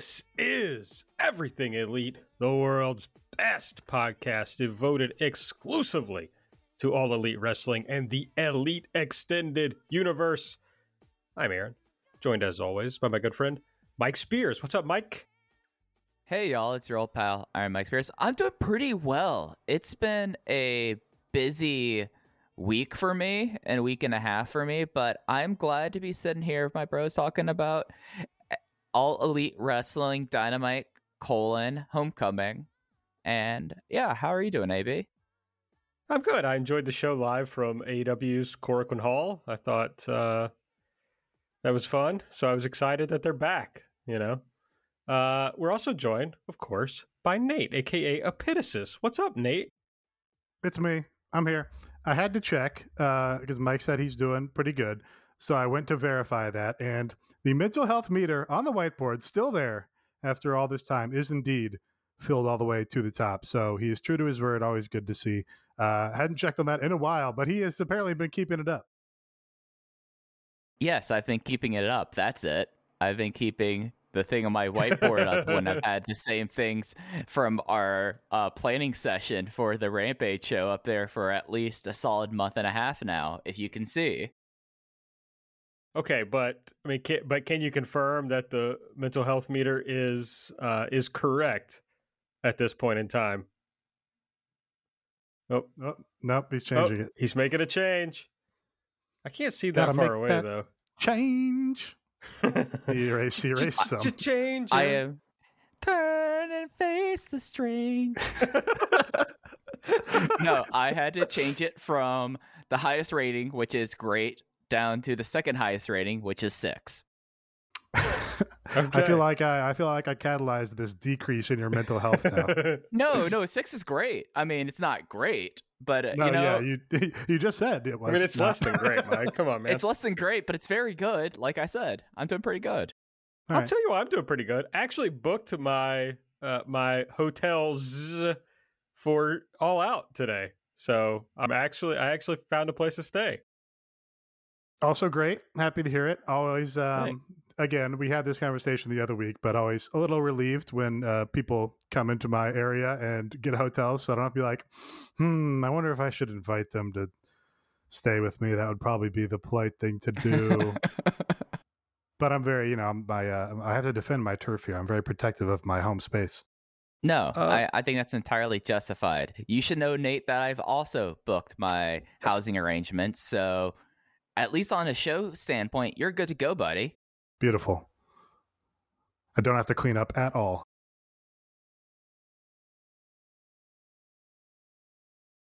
This is Everything Elite, the world's best podcast devoted exclusively to all elite wrestling and the elite extended universe. I'm Aaron, joined as always by my good friend Mike Spears. What's up, Mike? Hey y'all, it's your old pal Iron Mike Spears. I'm doing pretty well. It's been a busy week for me and week and a half for me, but I'm glad to be sitting here with my bros talking about all elite wrestling, dynamite, colon, homecoming. And yeah, how are you doing, AB? I'm good. I enjoyed the show live from AEW's Korakuen Hall. I thought uh, that was fun. So I was excited that they're back, you know. Uh, we're also joined, of course, by Nate, aka Epitasis. What's up, Nate? It's me. I'm here. I had to check because uh, Mike said he's doing pretty good. So I went to verify that, and the mental health meter on the whiteboard, still there after all this time, is indeed filled all the way to the top. So he is true to his word. Always good to see. Uh, hadn't checked on that in a while, but he has apparently been keeping it up. Yes, I've been keeping it up. That's it. I've been keeping the thing on my whiteboard up when I've had the same things from our uh, planning session for the Rampage show up there for at least a solid month and a half now, if you can see. Okay, but I mean, can, but can you confirm that the mental health meter is uh, is correct at this point in time? Oh, oh nope, he's changing oh, it. He's making a change. I can't see that Gotta far away that though. Change. he erased, he erased some. To change. I am turn and face the strange. no, I had to change it from the highest rating, which is great, down to the second highest rating, which is six. I feel like I, I feel like I catalyzed this decrease in your mental health now. no, no, six is great. I mean, it's not great, but uh, no, you know, yeah, you you just said it was. I mean, it's not. less than great, Mike. Come on, man. it's less than great, but it's very good. Like I said, I'm doing pretty good. All I'll right. tell you what, I'm doing pretty good. I actually booked my uh, my hotels for all out today, so I'm actually I actually found a place to stay. Also great. Happy to hear it. Always. Um, Again, we had this conversation the other week, but always a little relieved when uh, people come into my area and get hotels. So I don't have to be like, hmm, I wonder if I should invite them to stay with me. That would probably be the polite thing to do. but I'm very, you know, I'm, I, uh, I have to defend my turf here. I'm very protective of my home space. No, Uh, I, I think that's entirely justified. You should know, Nate, that I've also booked my housing arrangements. So, at least on a show standpoint, you're good to go, buddy. Beautiful. I don't have to clean up at all.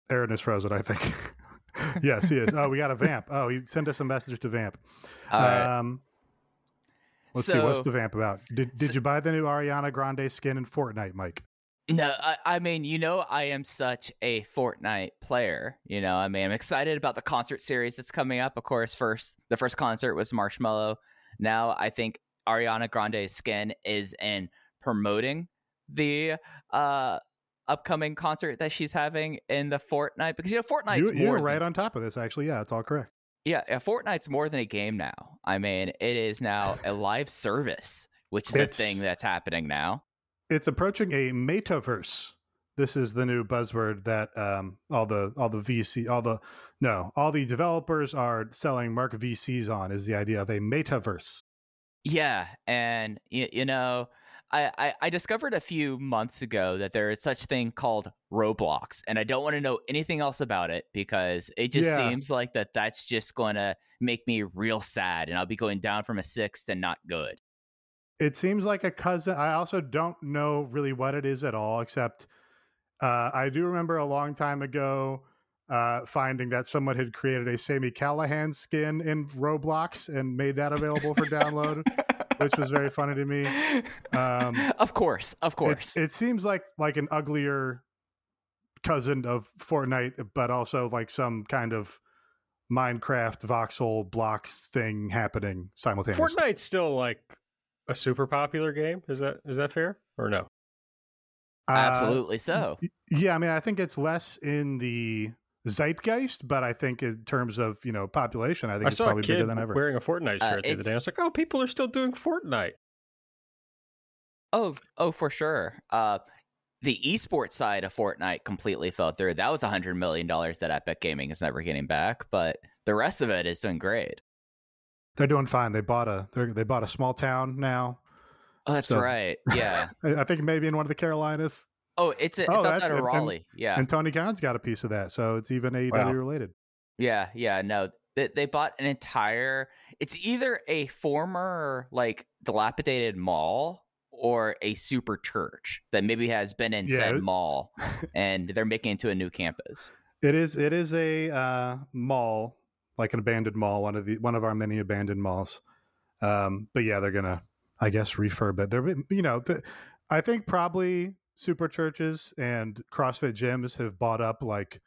Aaron is frozen, I think. yes, he is. Oh, we got a vamp. Oh, he sent us a message to vamp. Right. Um, let's see, what's the vamp about? Did Did so- you buy the new Ariana Grande skin in Fortnite, Mike? No, I, I mean, you know, I am such a Fortnite player. You know, I mean, I'm excited about the concert series that's coming up. Of course, first the first concert was Marshmello. Now I think Ariana Grande's skin is in promoting the uh upcoming concert that she's having in the Fortnite because you know Fortnite's You, more you're than- right on top of this, actually. Yeah, it's all correct. yeah, yeah, Fortnite's more than a game now. I mean, it is now a live service, which is a thing that's happening now. It's approaching a metaverse. This is the new buzzword that um, all the all the VC all the no all the developers are selling Mark VCs on is the idea of a metaverse. Yeah, and you, you know, I, I I discovered a few months ago that there is such thing called Roblox, and I don't want to know anything else about it because it just Yeah. seems like that that's just going to make me real sad, and I'll be going down from a six to not good. It seems like a cousin. I also don't know really what it is at all, except uh, I do remember a long time ago uh, finding that someone had created a Sami Callihan skin in Roblox and made that available for download, which was very funny to me. Um, of course, of course. it's- it seems like like an uglier cousin of Fortnite, but also like some kind of Minecraft voxel blocks thing happening simultaneously. Fortnite's still like a super popular game. Is that is that fair or no? Uh, Absolutely so. yeah, I mean, I think it's less in the zeitgeist, but I think in terms of you know population, I think I it's probably bigger than ever. wearing a Fortnite Uh, shirt the other day. I was like, oh, people are still doing Fortnite. Oh, oh, for sure. Uh, the esports side of Fortnite completely fell through. That was a hundred million dollars that Epic Gaming is never getting back, but the rest of it is doing great. They're doing fine. They bought a they bought a small town now. Oh, that's So- right. Yeah. I think maybe in one of the Carolinas, Oh, it's a, it's Oh, that's outside of And- Raleigh. yeah. and Tony Khan's got a piece of that, so it's even AEW Wow. related. Yeah, yeah, no. They, they bought an entire it's either a former like dilapidated mall or a super church that maybe has been in Yeah, said it- mall and they're making it into a new campus. It is it is a uh, mall, like an abandoned mall, one of the one of our many abandoned malls. Um, but yeah, they're gonna, I guess, refurb it. They're you know, I think probably super churches and CrossFit gyms have bought up like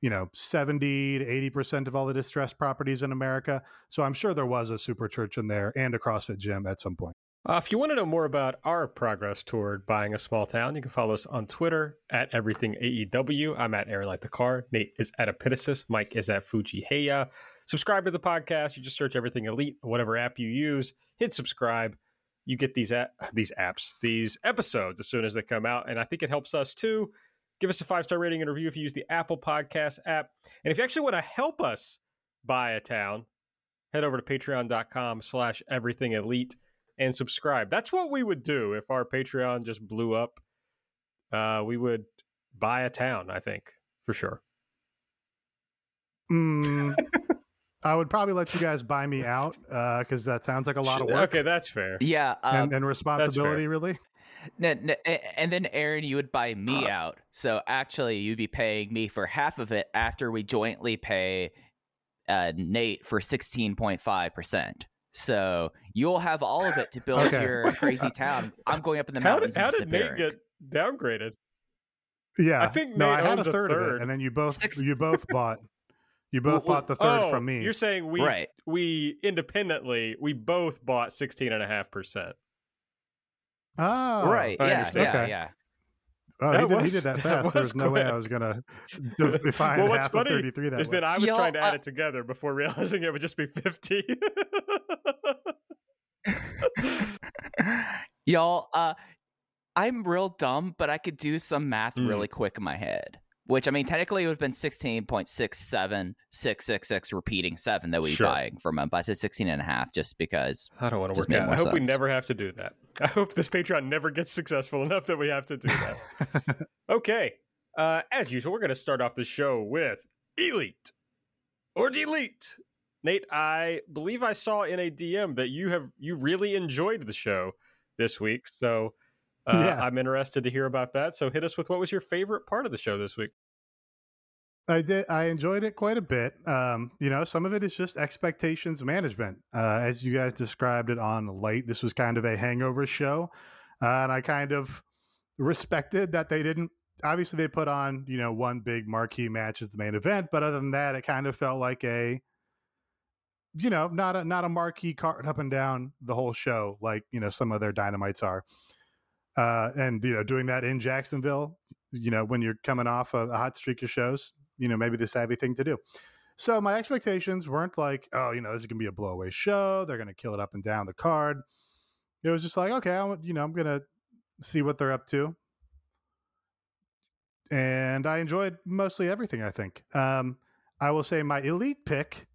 you know 70 to 80 percent of all the distressed properties in America. So I'm sure there was a super church in there and a CrossFit gym at some point. Uh, if you want to know more about our progress toward buying a small town, you can follow us on Twitter at everything AEW. I'm at Aaron Like the Car. Nate is at Epitasis. Mike is at Fuji Heya. Subscribe to the podcast. You just search everything elite, whatever app you use. Hit subscribe. You get these a- these apps, these episodes as soon as they come out, and I think it helps us too. Give us a five star rating and review if you use the Apple Podcast app, and if you actually want to help us buy a town, head over to Patreon.com/slash Everything Elite and subscribe. That's what we would do if our Patreon just blew up. Uh, we would buy a town, I think, for sure. Mm, I would probably let you guys buy me out because that sounds like a lot of work Okay, that's fair. Yeah, uh, and, and responsibility. Really, n- n- a- and then Aaron, you would buy me out. So actually, you'd be paying me for half of it after we jointly pay uh, Nate for sixteen point five percent. So you'll have all of it to build Okay. your crazy town. I'm going up in the How mountains. did, how in did Nate get downgraded? yeah. I think no, Nate I had a owns a third, of it, and then you both Six- you both bought you both Well, bought the third oh, from me. You're saying we Right. we independently we both bought sixteen and a half percent. Oh, right? I Yeah, understand. yeah, Okay. yeah. Oh, That he, did, he did that that fast. was There's no way I was gonna de- define Well, what's half funny of 33 that Is way. that I was Y'all, trying to add uh, it together before realizing it would just be fifty. Y'all, uh, I'm real dumb, but I could do some math Mm. really quick in my head. Which I mean, technically, it would have been sixteen point six seven six six six repeating seven that we Sure. buying from him. But I said 16 and a half just because. I don't want to Just work out. I more hope we never have to do that. I hope this Patreon never gets successful enough that we have to do that. okay. Uh, as usual, we're going to start off the show with Elite or Delete. Nate, I believe I saw in a DM that you have you really enjoyed the show this week. So uh, Yeah. I'm interested to hear about that. So hit us with what was your favorite part of the show this week? I did. I enjoyed it quite a bit. Um, you know, some of it is just expectations management. Uh, as you guys described it on late, this was kind of a hangover show, uh, and I kind of respected that they didn't. Obviously, they put on you know one big marquee match as the main event, but other than that, it kind of felt like a, you know, not a not a marquee card up and down the whole show like you know some of their dynamites are. Uh, and you know, doing that in Jacksonville, you know, when you're coming off a, a hot streak of shows, you know, maybe the savvy thing to do. So my expectations weren't like, oh, you know, this is gonna be a blowaway show. They're gonna kill it up and down the card. It was just like, okay, I, you know, I'm gonna see what they're up to, and I enjoyed mostly everything. I think. Um, I will say my elite pick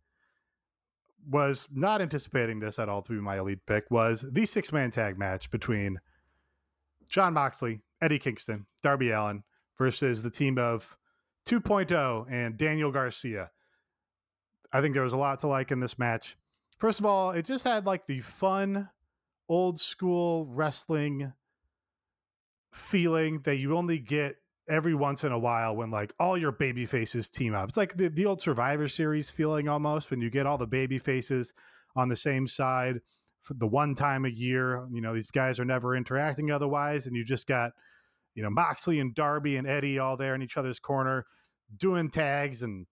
was not anticipating this at all to be my elite pick. Was the six man tag match between Jon Moxley, Eddie Kingston, Darby Allin versus the team of 2.0 and Daniel Garcia. I think there was a lot to like in this match. First of all, it just had like the fun, old school wrestling feeling that you only get every once in a while when like all your baby faces team up. It's like the, the old Survivor Series feeling almost when you get all the baby faces on the same side the one time a year. You know, these guys are never interacting otherwise, and you just got, you know, Moxley and Darby and Eddie all there in each other's corner doing tags and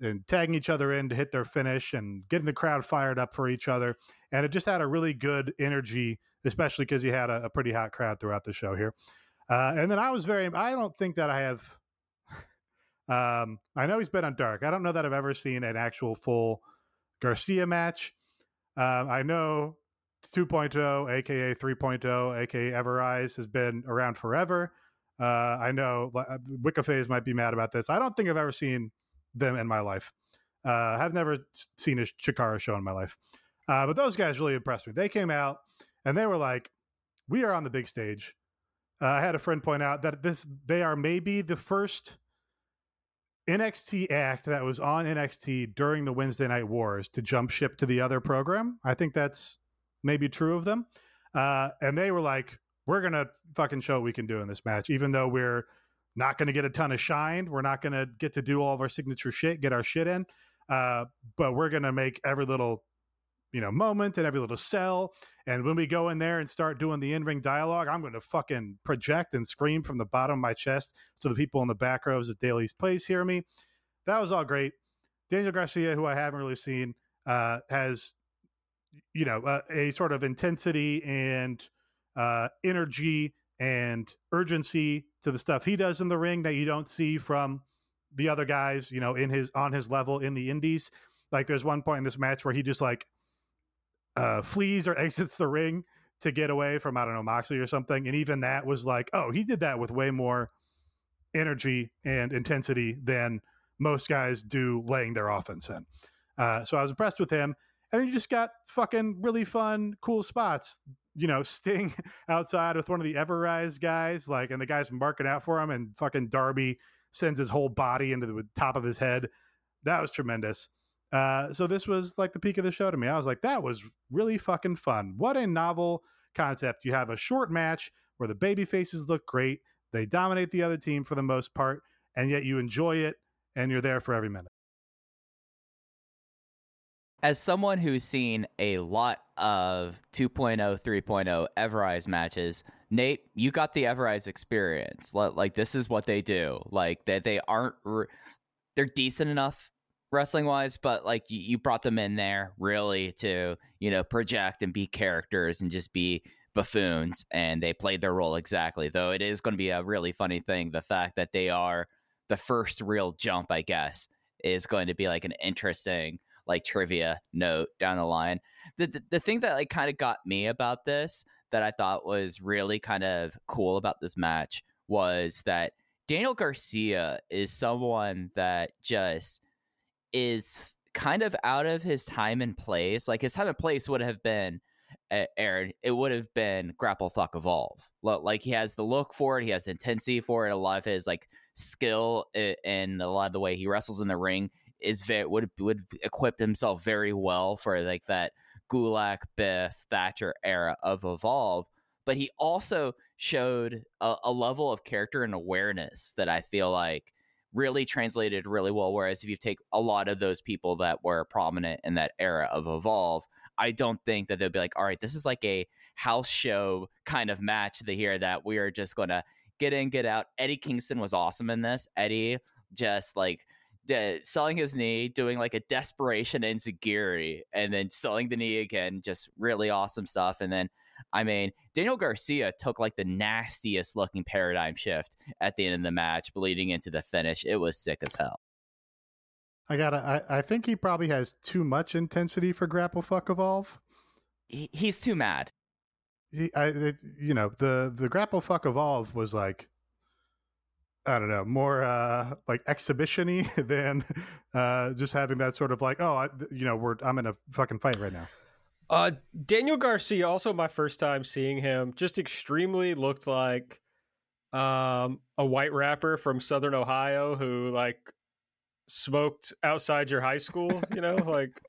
and tagging each other in to hit their finish and getting the crowd fired up for each other. And it just had a really good energy, especially because you had a, a pretty hot crowd throughout the show here. Uh, and then I was very, I don't think that I have, um, I know he's been on Dark. I don't know that I've ever seen an actual full Garcia match. Um, I know 2.0, aka 3.0, aka Everrise has been around forever. Uh, I know uh, Wiccaphase might be mad about this. I don't think I've ever seen them in my life. Uh, I've never seen a Chikara show in my life. Uh, but those guys really impressed me. They came out and they were like, "We are on the big stage." Uh, I had a friend point out that this they are maybe the first NXT act that was on NXT during the Wednesday Night Wars to jump ship to the other program. I think that's maybe true of them. Uh, and they were like, "We're gonna fucking show what we can do in this match, even though we're." Not going to get a ton of shine. We're not going to get to do all of our signature shit, get our shit in. Uh, but we're going to make every little you know moment and every little cell and when we go in there and start doing the in-ring dialogue i'm going to fucking project and scream from the bottom of my chest so the people in the back rows at Daily's place hear me that was all great daniel garcia who i haven't really seen uh, has you know uh, a sort of intensity and uh, energy and urgency to the stuff he does in the ring that you don't see from the other guys you know in his on his level in the indies like there's one point in this match where he just like uh, flees or exits the ring to get away from I don't know Moxley or something, and even that was like, oh, he did that with way more energy and intensity than most guys do laying their offense in. Uh, so I was impressed with him, and then you just got fucking really fun, cool spots. You know, Sting outside with one of the Everrise guys, like, and the guy's marking out for him, and fucking Darby sends his whole body into the top of his head. That was tremendous. Uh, so this was like the peak of the show to me. I was like, that was really fucking fun. What a novel concept. You have a short match where the baby faces look great. They dominate the other team for the most part, and yet you enjoy it and you're there for every minute. As someone who's seen a lot of 2.0, 3.0 Everrise matches, Nate, you got the Everrise experience. Like this is what they do. Like that they, they aren't they're decent enough wrestling wise, but like you, you brought them in there really to, you know, project and be characters and just be buffoons and they played their role exactly. Though it is going to be a really funny thing the fact that they are the first real jump, I guess, is going to be like an interesting like trivia note down the line. The the, the thing that like kind of got me about this that I thought was really kind of cool about this match was that Daniel Garcia is someone that just is kind of out of his time and place. Like his time and place would have been Aaron, it would have been grapple fuck evolve. Like he has the look for it, he has the intensity for it. A lot of his like skill and a lot of the way he wrestles in the ring is very would would equip himself very well for like that Gulak, Biff, Thatcher era of evolve. But he also showed a, a level of character and awareness that I feel like really translated really well. Whereas if you take a lot of those people that were prominent in that era of Evolve, I don't think that they'll be like, all right, this is like a house show kind of match to hear that we are just going to get in, get out. Eddie Kingston was awesome in this. Eddie just like de- selling his knee, doing like a desperation enzuigiri, and then selling the knee again. Just really awesome stuff. And then I mean, Daniel Garcia took like the nastiest looking paradigm shift at the end of the match, bleeding into the finish. It was sick as hell. I gotta. I, I think he probably has too much intensity for grapple fuck evolve. He, he's too mad. He, I, it, you know, the the grapple fuck evolve was like, I don't know, more uh like exhibitiony than uh just having that sort of like, oh, I, you know, we're I'm in a fucking fight right now. Uh, Daniel Garcia, also my first time seeing him, just extremely looked like um, a white rapper from Southern Ohio who like smoked outside your high school. You know, like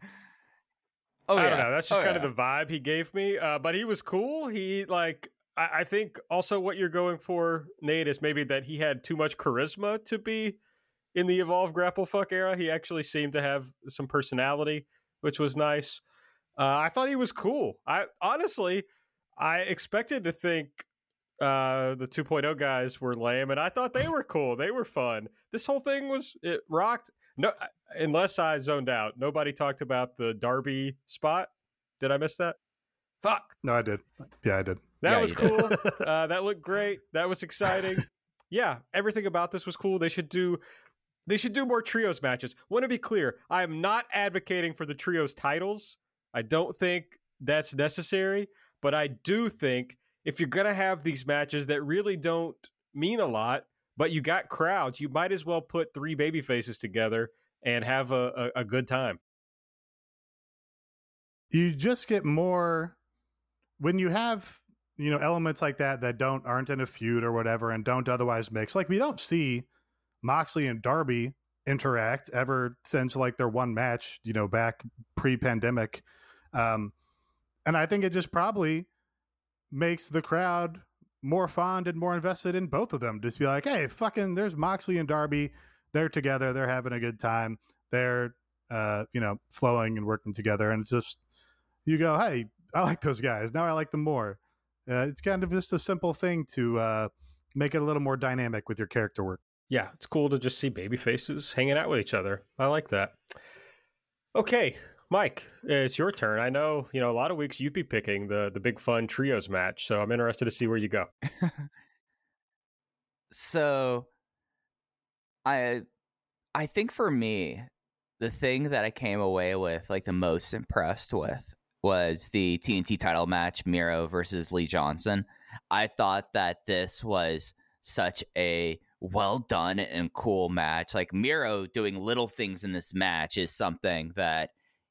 oh, I yeah. don't know. That's just oh, kind yeah. of the vibe he gave me. Uh, but he was cool. He like I, I think also what you're going for, Nate, is maybe that he had too much charisma to be in the Evolve Grapple Fuck era. He actually seemed to have some personality, which was nice. Uh, I thought he was cool. I honestly, I expected to think uh, the 2.0 guys were lame, and I thought they were cool. They were fun. This whole thing was it rocked. No, unless I zoned out, nobody talked about the Darby spot. Did I miss that? Fuck. No, I did. Yeah, I did. That Yeah, was cool. uh, that looked great. That was exciting. yeah, everything about this was cool. They should do they should do more trios matches. Want to be clear, I am not advocating for the trios titles. I don't think that's necessary, but I do think if you're going to have these matches that really don't mean a lot, but you got crowds, you might as well put three baby faces together and have a, a, a good time. you just get more when you have you know elements like that that don't aren't in a feud or whatever and don't otherwise mix. Like we don't see moxley and darby interact ever since like their one match you know back pre-pandemic. Um and i think it just probably makes the crowd more fond and more invested in both of them. Just be like hey fucking there's moxley and darby. They're together. They're having a good time. They're uh you know flowing and working together. And it's just you go, hey, I like those guys. Now I like them more. Uh, it's kind of just a simple thing to uh, make it a little more dynamic with your character work. Yeah, it's cool to just see baby faces hanging out with each other. I like that. Okay, Mike, it's your turn. I know, you know, a lot of weeks you'd be picking the the big fun trios match, so I'm interested to see where you go. so i i think for me the thing that i came away with like the most impressed with was the tnt title match miro versus lee johnson. I thought that this was such a well done and cool match. Like miro doing little things in this match is something that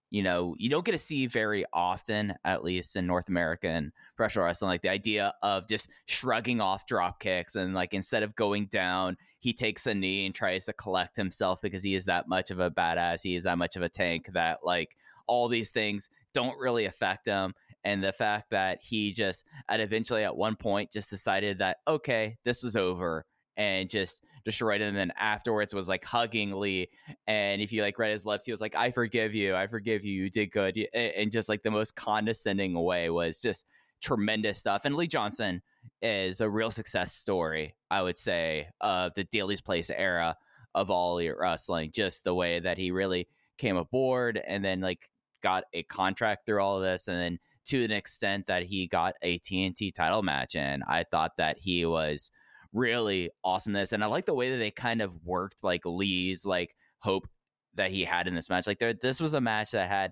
you know you don't get to see very often at least in north american professional wrestling. Like the idea of just shrugging off drop kicks and like instead of going down he takes a knee and tries to collect himself because he is that much of a badass. He is that much of a tank that like all these things don't really affect him and the fact that he just at eventually at one point just decided that okay this was over and just destroyed him and then afterwards was like hugging lee and if you like read his lips he was like i forgive you i forgive you you did good and just like the most condescending way was just tremendous stuff and lee johnson is a real success story i would say of the daily's place era of all elite wrestling just the way that he really came aboard and then like got a contract through all of this and then to an extent that he got a tnt title match and i thought that he was really awesomeness and i like the way that they kind of worked like lee's like hope that he had in this match. Like there this was a match that had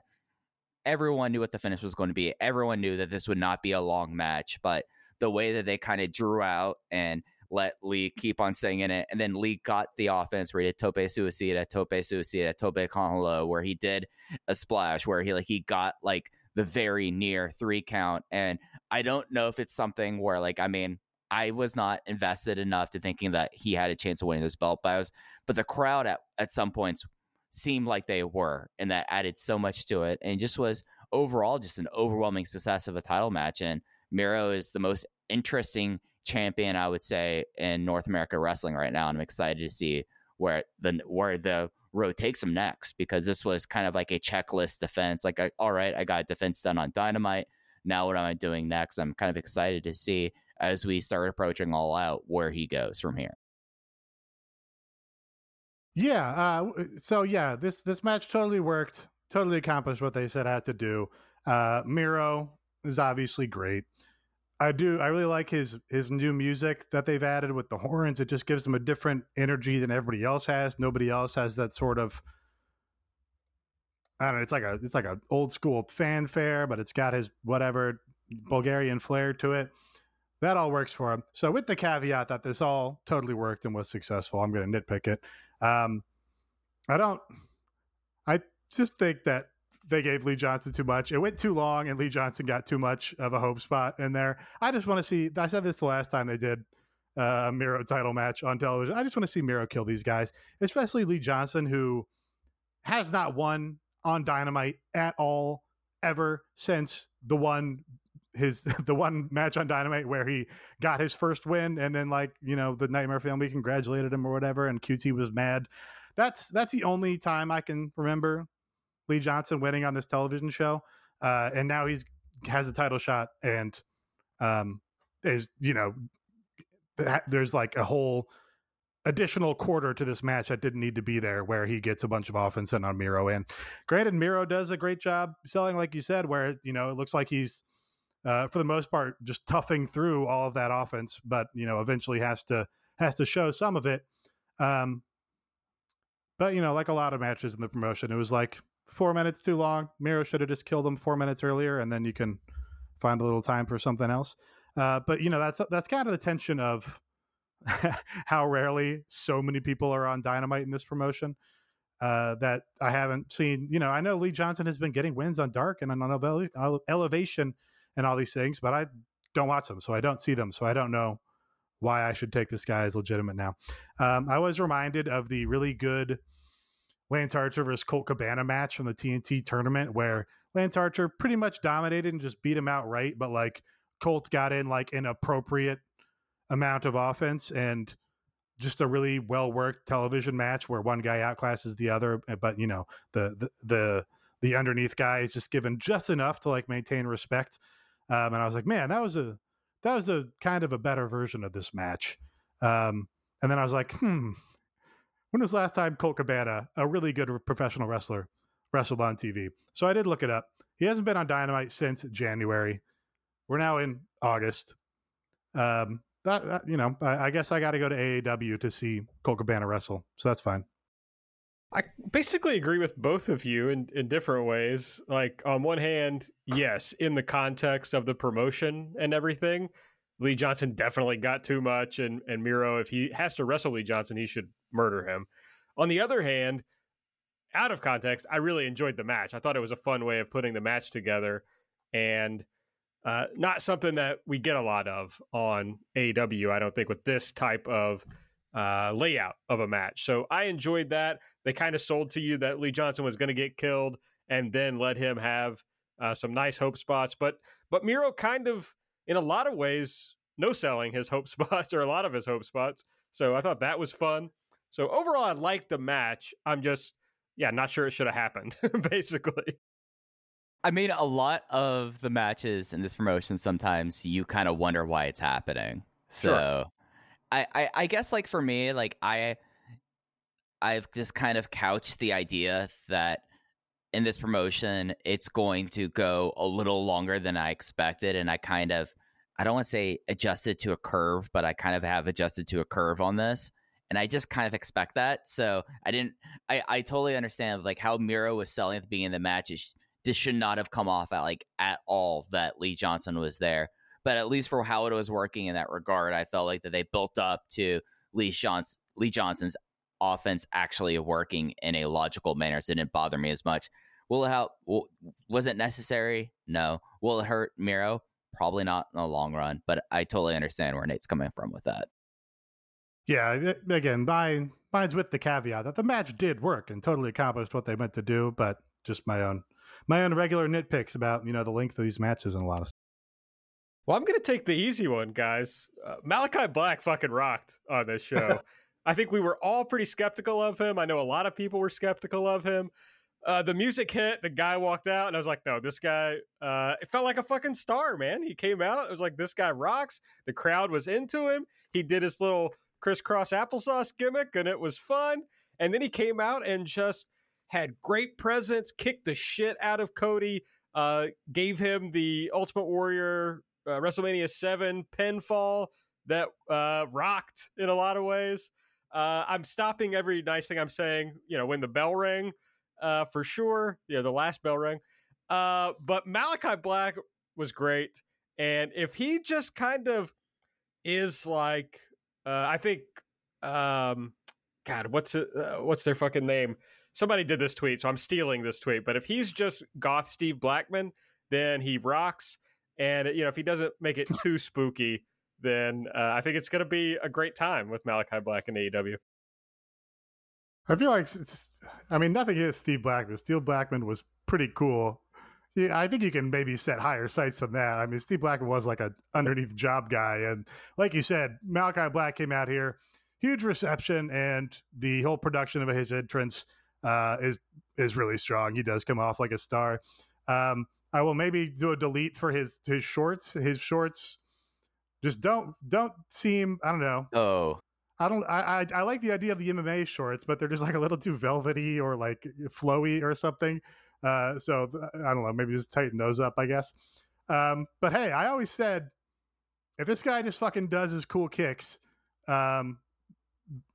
everyone knew what the finish was going to be. Everyone knew that this would not be a long match but the way that they kind of drew out and let Lee keep on staying in it. And then Lee got the offense where he did tope suicida, tope suicida, tope con hilo, where he did a splash, where he like he got like the very near three count. And I don't know if it's something where like I mean, I was not invested enough to thinking that he had a chance of winning this belt, but I was but the crowd at, at some points seemed like they were, and that added so much to it. And just was overall just an overwhelming success of a title match. And Miro is the most interesting champion, I would say, in North America wrestling right now. And I'm excited to see where the where the road takes him next because this was kind of like a checklist defense. Like, I, all right, I got defense done on Dynamite. Now, what am I doing next? I'm kind of excited to see as we start approaching All Out where he goes from here. Yeah. Uh, so yeah, this this match totally worked. Totally accomplished what they said it had to do. Uh, Miro is obviously great. I do. I really like his his new music that they've added with the horns. It just gives them a different energy than everybody else has. Nobody else has that sort of. I don't know. It's like a it's like a old school fanfare, but it's got his whatever Bulgarian flair to it. That all works for him. So with the caveat that this all totally worked and was successful, I'm going to nitpick it. Um, I don't. I just think that they gave Lee Johnson too much. It went too long, and Lee Johnson got too much of a hope spot in there. I just want to see. I said this the last time they did uh, a Miro title match on television. I just want to see Miro kill these guys, especially Lee Johnson, who has not won on Dynamite at all ever since the one his the one match on Dynamite where he got his first win, and then like you know the Nightmare Family congratulated him or whatever, and QT was mad. That's that's the only time I can remember Lee Johnson winning on this television show, uh, and now he's has a title shot and um, is you know there's like a whole additional quarter to this match that didn't need to be there where he gets a bunch of offense and on Miro. And granted Miro does a great job selling like you said where you know it looks like he's uh, for the most part just toughing through all of that offense but you know eventually has to has to show some of it. Um but you know like a lot of matches in the promotion it was like four minutes too long Miro should have just killed him four minutes earlier and then you can find a little time for something else uh, but you know that's that's kind of the tension of how rarely so many people are on Dynamite in this promotion. Uh, that I haven't seen. You know, I know Lee Johnson has been getting wins on Dark and on Elevation and all these things, but I don't watch them, so I don't see them, so I don't know why I should take this guy as legitimate now. Um, I was reminded of the really good Lance Archer versus Colt Cabana match from the TNT tournament where Lance Archer pretty much dominated and just beat him outright, but like Colt got in like an appropriate amount of offense and just a really well worked television match where one guy outclasses the other, eh, but you know the the the, the underneath guy is just given just enough to like maintain respect. Um, and I was like, man, that was a that was a kind of a better version of this match. Um, and then I was like, hmm, when was last time Colt Cabana, a really good professional wrestler, wrestled on TV? So I did look it up. He hasn't been on Dynamite since January. We're now in August. Um, that, that you know, I, I guess I got to go to AAW to see Colt Cabana wrestle, so that's fine. I basically agree with both of you in, in different ways. Like on one hand, yes, in the context of the promotion and everything, Lee Johnson definitely got too much, and and Miro, if he has to wrestle Lee Johnson, he should murder him. On the other hand, out of context, I really enjoyed the match. I thought it was a fun way of putting the match together, and uh, not something that we get a lot of on AEW, I don't think, with this type of uh, layout of a match. So I enjoyed that. They kind of sold to you that Lee Johnson was going to get killed and then let him have uh, some nice hope spots. But but Miro kind of, in a lot of ways, no selling his hope spots or a lot of his hope spots. So I thought that was fun. So overall, I liked the match. I'm just, yeah, not sure it should have happened, basically. I mean, a lot of the matches in this promotion, sometimes you kind of wonder why it's happening. So, sure. I, I, I guess like for me, like I, I've just kind of couched the idea that in this promotion, it's going to go a little longer than I expected, and I kind of, I don't want to say adjusted to a curve, but I kind of have adjusted to a curve on this and I just kind of expect that. So I didn't. I I totally understand like how Miro was selling at the beginning of the match. Is this should not have come off at like at all that Lee Johnson was there. But at least for how it was working in that regard, I felt like that they built up to Lee Johnson, Lee Johnson's offense actually working in a logical manner, so it didn't bother me as much. Will it help? Was it necessary? No. Will it hurt Miro? Probably not in the long run. But I totally understand where Nate's coming from with that. Yeah, again, mine, mine's with the caveat that the match did work and totally accomplished what they meant to do, but just my own my own regular nitpicks about you know the length of these matches and a lot of. stuff. Well, I'm gonna take the easy one, guys. Uh, Malachi Black fucking rocked on this show. I think we were all pretty skeptical of him. I know a lot of people were skeptical of him. Uh, the music hit, the guy walked out, and I was like, no, this guy, uh, it felt like a fucking star, man. He came out, it was like, this guy rocks. The crowd was into him. He did his little crisscross applesauce gimmick, and it was fun. And then he came out and just had great presence, kicked the shit out of Cody, uh, gave him the Ultimate Warrior uh, WrestleMania 7 pinfall that uh, rocked in a lot of ways. Uh, I'm stopping every nice thing I'm saying, you know, when the bell rang, uh, for sure. Yeah, the last bell rang. Uh, but Malachi Black was great. And if he just kind of is like, I think, um, God, what's it, what's their fucking name? somebody did this tweet, so I'm stealing this tweet. But if he's just goth Steve Blackman, then he rocks. And you know, if he doesn't make it too spooky, then uh, I think it's going to be a great time with Malachi Black and AEW. I feel like it's. I mean, nothing against Steve Blackman. Steve Blackman was pretty cool. Yeah, I think you can maybe set higher sights than that. I mean, Steve Blackman was like a underneath job guy, and like you said, Malachi Black came out here, huge reception, and the whole production of his entrance uh, is is really strong. He does come off like a star. Um, I will maybe do a delete for his his shorts. His shorts just don't don't seem. I don't know. Oh, I don't. I, I I like the idea of the MMA shorts, but they're just like a little too velvety or like flowy or something. Uh, so I don't know. Maybe just tighten those up. I guess. Um, but hey, I always said if this guy just fucking does his cool kicks, um,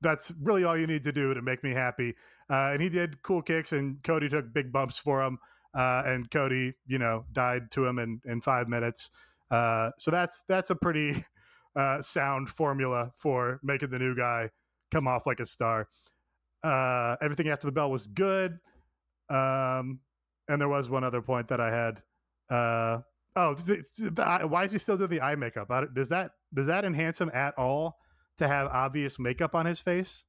that's really all you need to do to make me happy. Uh, and he did cool kicks, and Cody took big bumps for him. Uh, and Cody, you know, died to him in in five minutes. Uh, so that's that's a pretty uh, sound formula for making the new guy come off like a star. Uh, everything after the bell was good. Um, and there was one other point that I had. Uh, oh, th- th- the- why is he still doing the eye makeup? Does that does that enhance him at all to have obvious makeup on his face?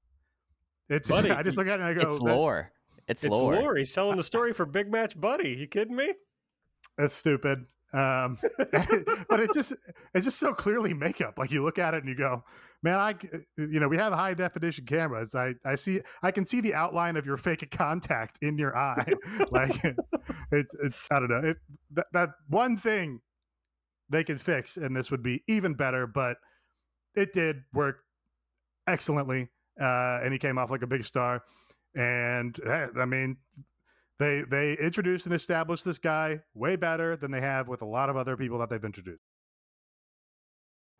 It's Buddy, I just look at it and I go, it's lore. It's, It's lore. lore. He's selling the story for Big Match Buddy. You kidding me? that's stupid. Um, but it just it's just so clearly makeup. Like you look at it and you go, man, I you know we have high definition cameras. I I see I can see the outline of your fake contact in your eye. like it's it's I don't know it, that that one thing they can fix and this would be even better. But it did work excellently, uh, and he came off like a big star. And eh, I mean, they they introduced and established this guy way better than they have with a lot of other people that they've introduced.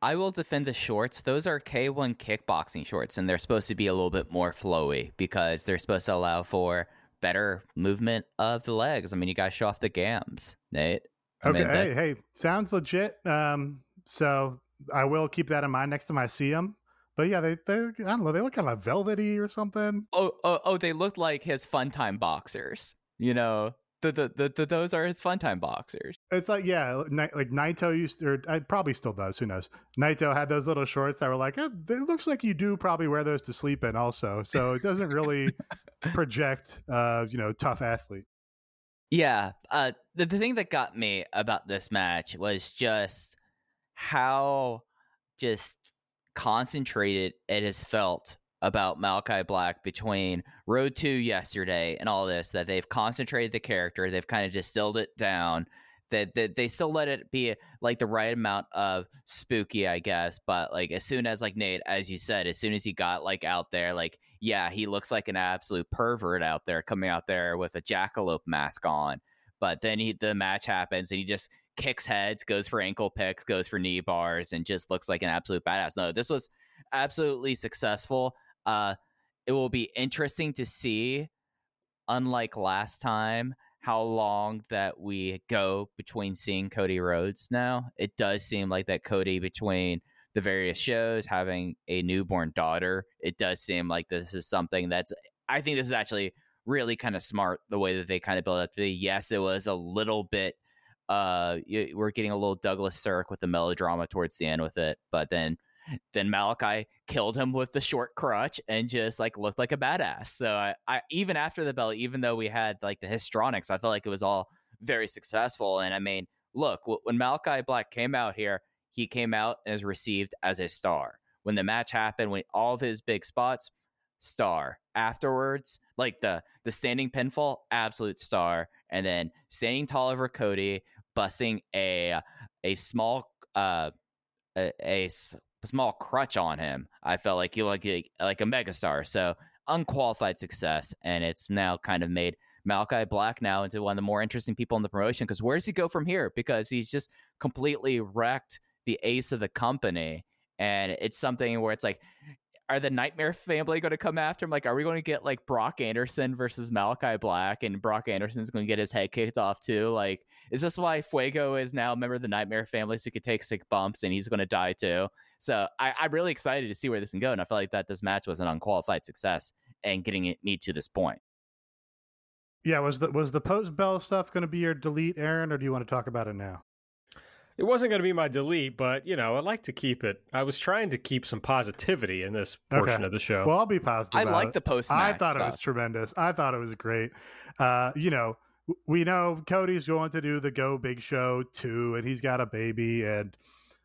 I will defend the shorts. Those are K1 kickboxing shorts, and they're supposed to be a little bit more flowy because they're supposed to allow for better movement of the legs. I mean, you guys show off the gams, Nate. I Okay, mean, that- hey, hey, sounds legit. Um, so I will keep that in mind next time I see them. But yeah, they they I don't know, they look kind of velvety or something. Oh, oh, oh! They look like his fun time boxers. You know, the the, the, the those are his fun time boxers. It's like yeah, like Naito used, to, or I probably still does. Who knows? Naito had those little shorts that were like, eh, it looks like you do probably wear those to sleep in, also. So it doesn't really project, uh, you know, tough athlete. Yeah. Uh, the, the thing that got me about this match was just how just concentrated it has felt about Malachi Black between Road 2 yesterday and all this, that they've concentrated the character, they've kind of distilled it down. That, that they still let it be like the right amount of spooky, I guess. But like as soon as like Nate, as you said, as soon as he got like out there, like yeah, he looks like an absolute pervert out there coming out there with a jackalope mask on. But then he the match happens and he just kicks heads, goes for ankle picks, goes for knee bars, and just looks like an absolute badass. No, this was absolutely successful. Uh, it will be interesting to see, unlike last time, how long that we go between seeing Cody Rhodes now. It does seem like that Cody between the various shows, having a newborn daughter, it does seem like this is something that's I think this is actually really kind of smart the way that they kind of build up to be. Yes, it was a little bit uh we're getting a little Douglas Sirk with the melodrama towards the end with it, but then then Malachi killed him with the short crutch and just like looked like a badass. So I, I even after the bell, even though we had like the histronics, I felt like it was all very successful. And I mean, look, when Malachi Black came out here, he came out and was received as a star. When the match happened, when all of his big spots, star. Afterwards, like the the standing pinfall, absolute star. And then standing tall over Cody, busting a a small uh a, a small crutch on him. I felt like he looked like, like a megastar. So unqualified success, and it's now kind of made Malachi Black now into one of the more interesting people in the promotion. Because where does he go from here? Because he's just completely wrecked the ace of the company, and it's something where it's like. Are the Nightmare family going to come after him? Like, are we going to get like Brock Anderson versus Malachi Black, and Brock Anderson's going to get his head kicked off too? Like, is this why Fuego is now a member of the Nightmare family, so he could take sick bumps and he's going to die too? So I, I'm really excited to see where this can go, and I feel like that this match was an unqualified success and getting it me to this point. Yeah, was the was the post bell stuff going to be your delete, Aaron, or do you want to talk about it now? It wasn't going to be my delete, but you know, I like to keep it. I was trying to keep some positivity in this portion Okay. of the show. Well, I'll be positive. I about like it. the post. I thought it was tremendous. I thought it was great. Uh, you know, we know Cody's going to do the Go Big Show too, and he's got a baby, and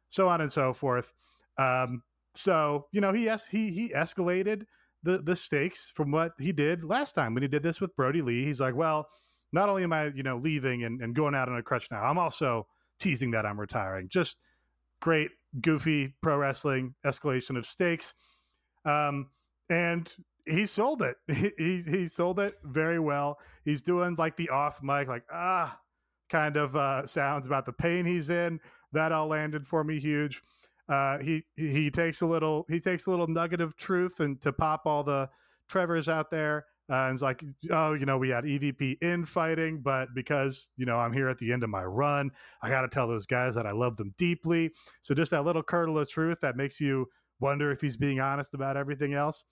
so on and so forth. Um, so you know, he es- he he escalated the the stakes from what he did last time when he did this with Brodie Lee. He's like, well, not only am I you know leaving and, and going out on a crutch now, I'm also teasing that I'm retiring. Just great, goofy pro wrestling escalation of stakes. Um, and he sold it. He, he, he sold it very well. He's doing like the off mic, like ah, kind of uh, sounds about the pain he's in. That all landed for me huge. Uh, he he takes a little he takes a little nugget of truth and to pop all the Trevors out there. Uh, and it's like, oh, you know, we had EVP infighting, but because you know I'm here at the end of my run, I got to tell those guys that I love them deeply. So just that little kernel of truth that makes you wonder if he's being honest about everything else.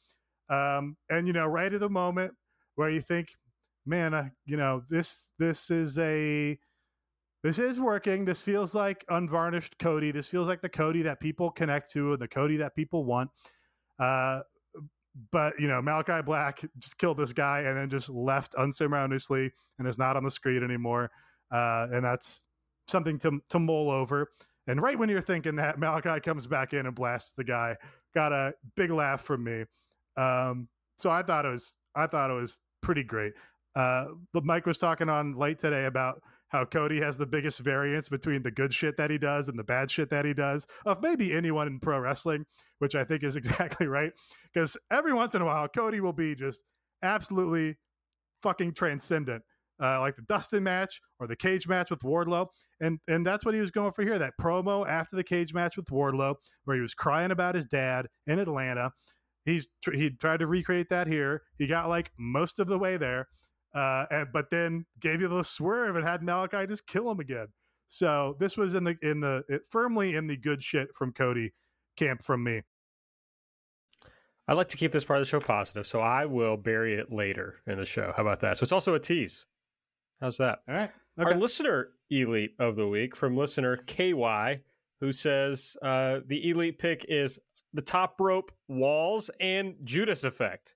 Um, and you know, right at the moment where you think, man, uh, you know, this this is a this is working. This feels like unvarnished Cody. This feels like the Cody that people connect to and the Cody that people want. Uh, but you know, Malachi Black just killed this guy and then just left unceremoniously and is not on the screen anymore. Uh, and that's something to to mull over. And right when you're thinking that, Malachi comes back in and blasts the guy. Got a big laugh from me. Um, so I thought it was I thought it was pretty great. Uh, but Mike was talking on late today about how Cody has the biggest variance between the good shit that he does and the bad shit that he does of maybe anyone in pro wrestling, which I think is exactly right. Because every once in a while, Cody will be just absolutely fucking transcendent. Uh, like the Dustin match or the cage match with Wardlow, and and that's what he was going for here. That promo after the cage match with Wardlow, where he was crying about his dad in Atlanta, he's he tried to recreate that here. He got like most of the way there, uh, and, but then gave you the swerve and had Malachi just kill him again. So this was in the in the it, firmly in the good shit from Cody camp from me. I like to keep this part of the show positive, so I will bury it later in the show. How about that? So it's also a tease. How's that? All right. Okay. Our listener elite of the week from listener KY, who says uh, the elite pick is the top rope walls and Judas effect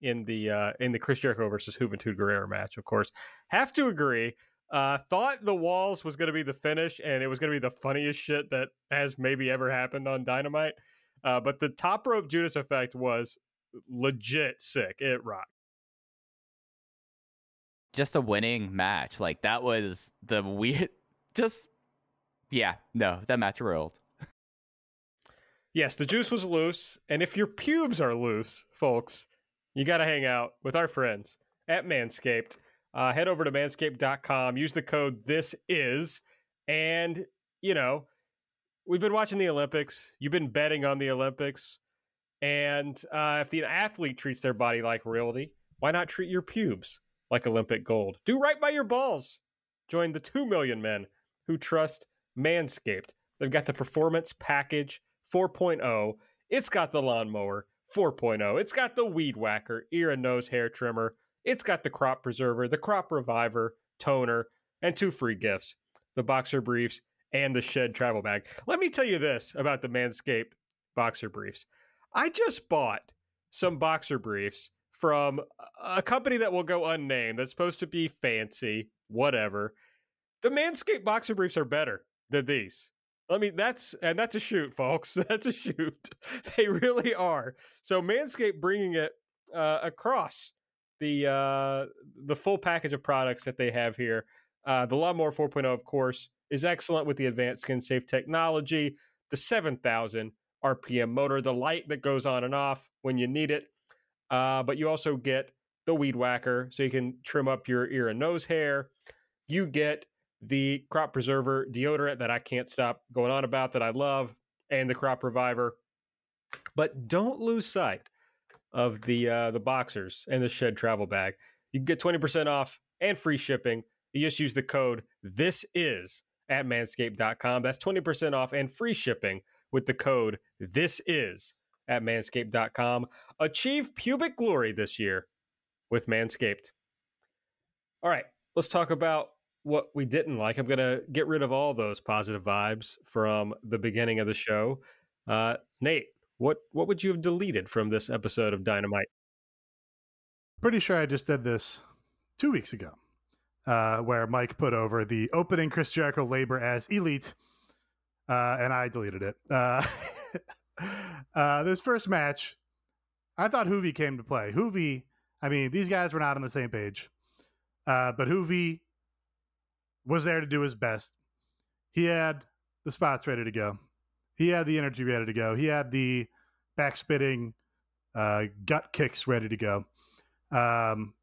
in the uh, in the Chris Jericho versus Juventud Guerrera match. Of course, have to agree. Uh, thought the walls was going to be the finish, and it was going to be the funniest shit that has maybe ever happened on Dynamite. Uh, but the top rope Judas effect was legit sick. It rocked. Just a winning match, like that was the weird. Just yeah, no, that match ruled. Yes, the juice was loose, and if your pubes are loose, folks, you got to hang out with our friends at Manscaped. Uh, head over to manscaped.com, use the code this is, and you know, we've been watching the Olympics. You've been betting on the Olympics, and uh, if the athlete treats their body like royalty, why not treat your pubes like Olympic gold? Do right by your balls. Join the two million men who trust Manscaped. They've got the performance package 4.0. It's got the lawnmower 4.0. It's got the weed whacker, ear and nose hair trimmer. It's got the crop preserver, the crop reviver, toner, and two free gifts the boxer briefs and the shed travel bag. Let me tell you this about the Manscaped boxer briefs. I just bought some boxer briefs from a company that will go unnamed that's supposed to be fancy, whatever. The Manscaped boxer briefs are better than these. I mean, that's and that's a shoot, folks. That's a shoot. They really are. So Manscaped bringing it uh, across the uh, the full package of products that they have here. Uh, the Lawnmower 4.0, of course, is excellent with the advanced skin safe technology, the 7,000 RPM motor, the light that goes on and off when you need it. Uh, but you also get the weed whacker, so you can trim up your ear and nose hair. You get the crop preserver deodorant that I can't stop going on about that I love, and the crop reviver. But don't lose sight of the uh, the boxers and the shed travel bag. You can get 20% off and free shipping. You just use the code this is at manscaped.com. That's 20% off and free shipping with the code this is at manscaped.com. Achieve pubic glory this year with Manscaped. All right, let's talk about what we didn't like. I'm going to get rid of all those positive vibes from the beginning of the show. Uh, Nate, what what would you have deleted from this episode of Dynamite? Pretty sure I just did this two weeks ago. uh, where Mike put over the opening Chris Jericho labor as elite, uh, and I deleted it. Uh, uh, this first match, I thought Juvi came to play. Juvi, I mean, these guys were not on the same page, uh, but Juvi was there to do his best. He had the spots ready to go. He had the energy ready to go. He had the backspitting uh, gut kicks ready to go. Um,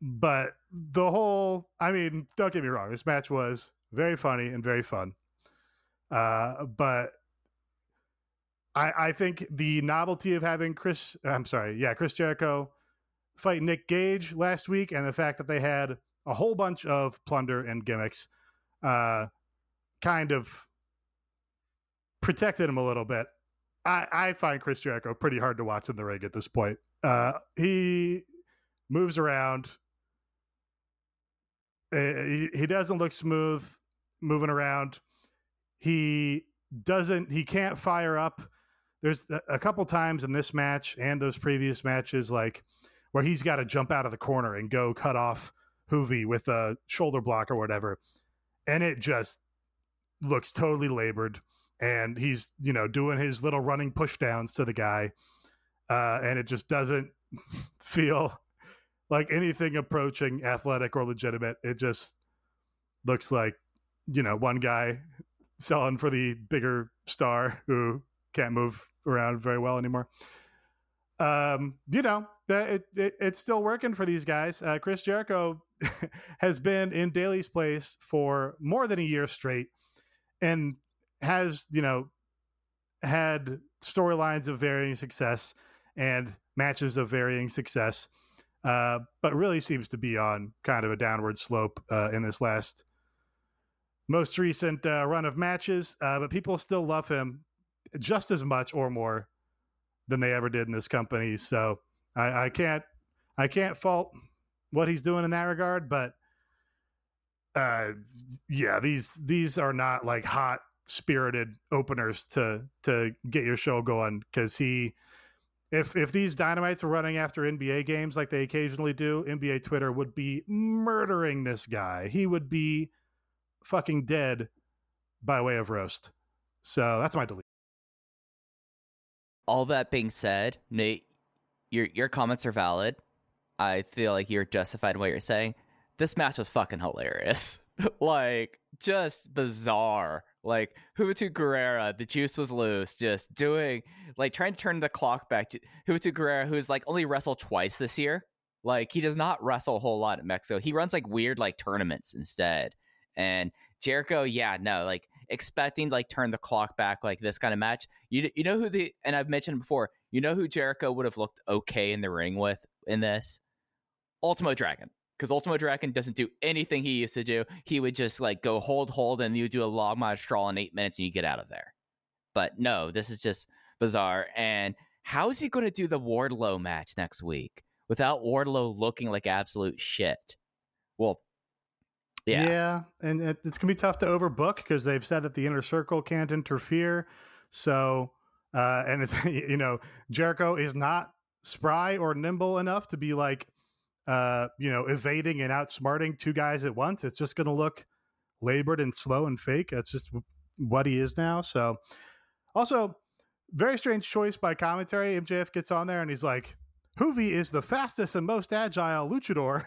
but the whole, I mean, don't get me wrong, this match was very funny and very fun. Uh, but I, I think the novelty of having Chris, I'm sorry, yeah, Chris Jericho fight Nick Gage last week, and the fact that they had a whole bunch of plunder and gimmicks, uh, kind of protected him a little bit. I, I find Chris Jericho pretty hard to watch in the ring at this point. Uh, he moves around. Uh, he, doesn't look smooth moving around. He doesn't. He can't fire up. There's a couple times in this match and those previous matches, like where he's got to jump out of the corner and go cut off Juvi with a shoulder block or whatever, and it just looks totally labored. And he's you know doing his little running push downs to the guy, uh, and it just doesn't feel like anything approaching athletic or legitimate. It just looks like, you know, one guy selling for the bigger star who can't move around very well anymore. Um, you know, it, it it's still working for these guys. Uh, Chris Jericho has been in Daily's Place for more than a year straight and has, you know, had storylines of varying success and matches of varying success, uh, but really seems to be on kind of a downward slope uh, in this last most recent uh, run of matches. Uh, but people still love him just as much or more than they ever did in this company. So I, I can't I can't fault what he's doing in that regard, but uh, yeah, these these are not like hot spirited openers to to get your show going because he if if these dynamites were running after NBA games like they occasionally do, NBA Twitter would be murdering this guy. He would be fucking dead by way of roast. So that's my delete. All that being said, Nate, your your comments are valid. I feel like you're justified in what you're saying. This match was fucking hilarious. like just bizarre. Like Juventud Guerrera, the juice was loose, just doing like trying to turn the clock back to Juventud Guerrera, who's like only wrestled twice this year. Like he does not wrestle a whole lot in Mexico. He runs like weird like tournaments instead. And Jericho, yeah, no, like expecting like turn the clock back like this kind of match. You you know who the and I've mentioned before. You know who Jericho would have looked okay in the ring with in this Ultimo Dragon because Ultimo Dragon doesn't do anything he used to do. He would just like go hold, hold, and you do a La Magistral in eight minutes and you get out of there. But no, this is just bizarre. And how is he going to do the Wardlow match next week without Wardlow looking like absolute shit? Well, yeah. Yeah. And it, it's going to be tough to overbook because they've said that the inner circle can't interfere. So, uh, and it's, you know, Jericho is not spry or nimble enough to be like, uh, you know, evading and outsmarting two guys at once. It's just going to look labored and slow and fake. That's just what he is now. So, also, very strange choice by commentary. MJF gets on there and he's like, Juvi is the fastest and most agile luchador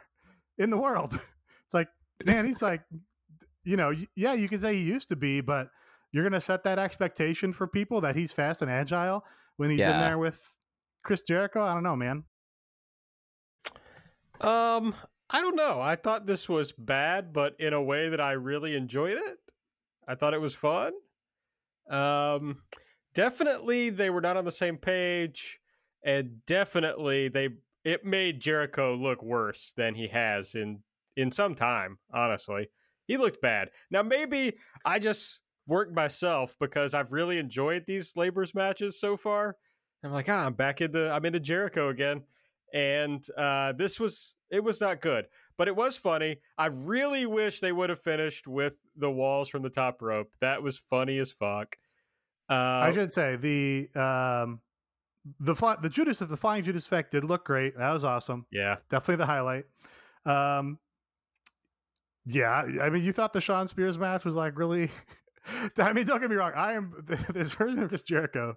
in the world. It's like, man, he's like, you know, yeah, you can say he used to be, but you're going to set that expectation for people that he's fast and agile when he's yeah. in there with Chris Jericho. I don't know, man. Um, I don't know. I thought this was bad, but in a way that I really enjoyed it. I thought it was fun. Um, definitely they were not on the same page, and definitely they it made Jericho look worse than he has in in some time. Honestly, he looked bad. Now maybe I just worked myself because I've really enjoyed these labors matches so far. I'm like, ah, I'm back into I'm into Jericho again and uh, this was it was not good, but it was funny. I really wish they would have finished with the walls from the top rope. That was funny as fuck. Uh, I should say the um, the fly, the Judas of the Flying Judas effect did look great. That was awesome. Yeah, definitely the highlight. Um, yeah, I mean, you thought the Shawn Spears match was like really. I mean, don't get me wrong. I am this version of Chris Jericho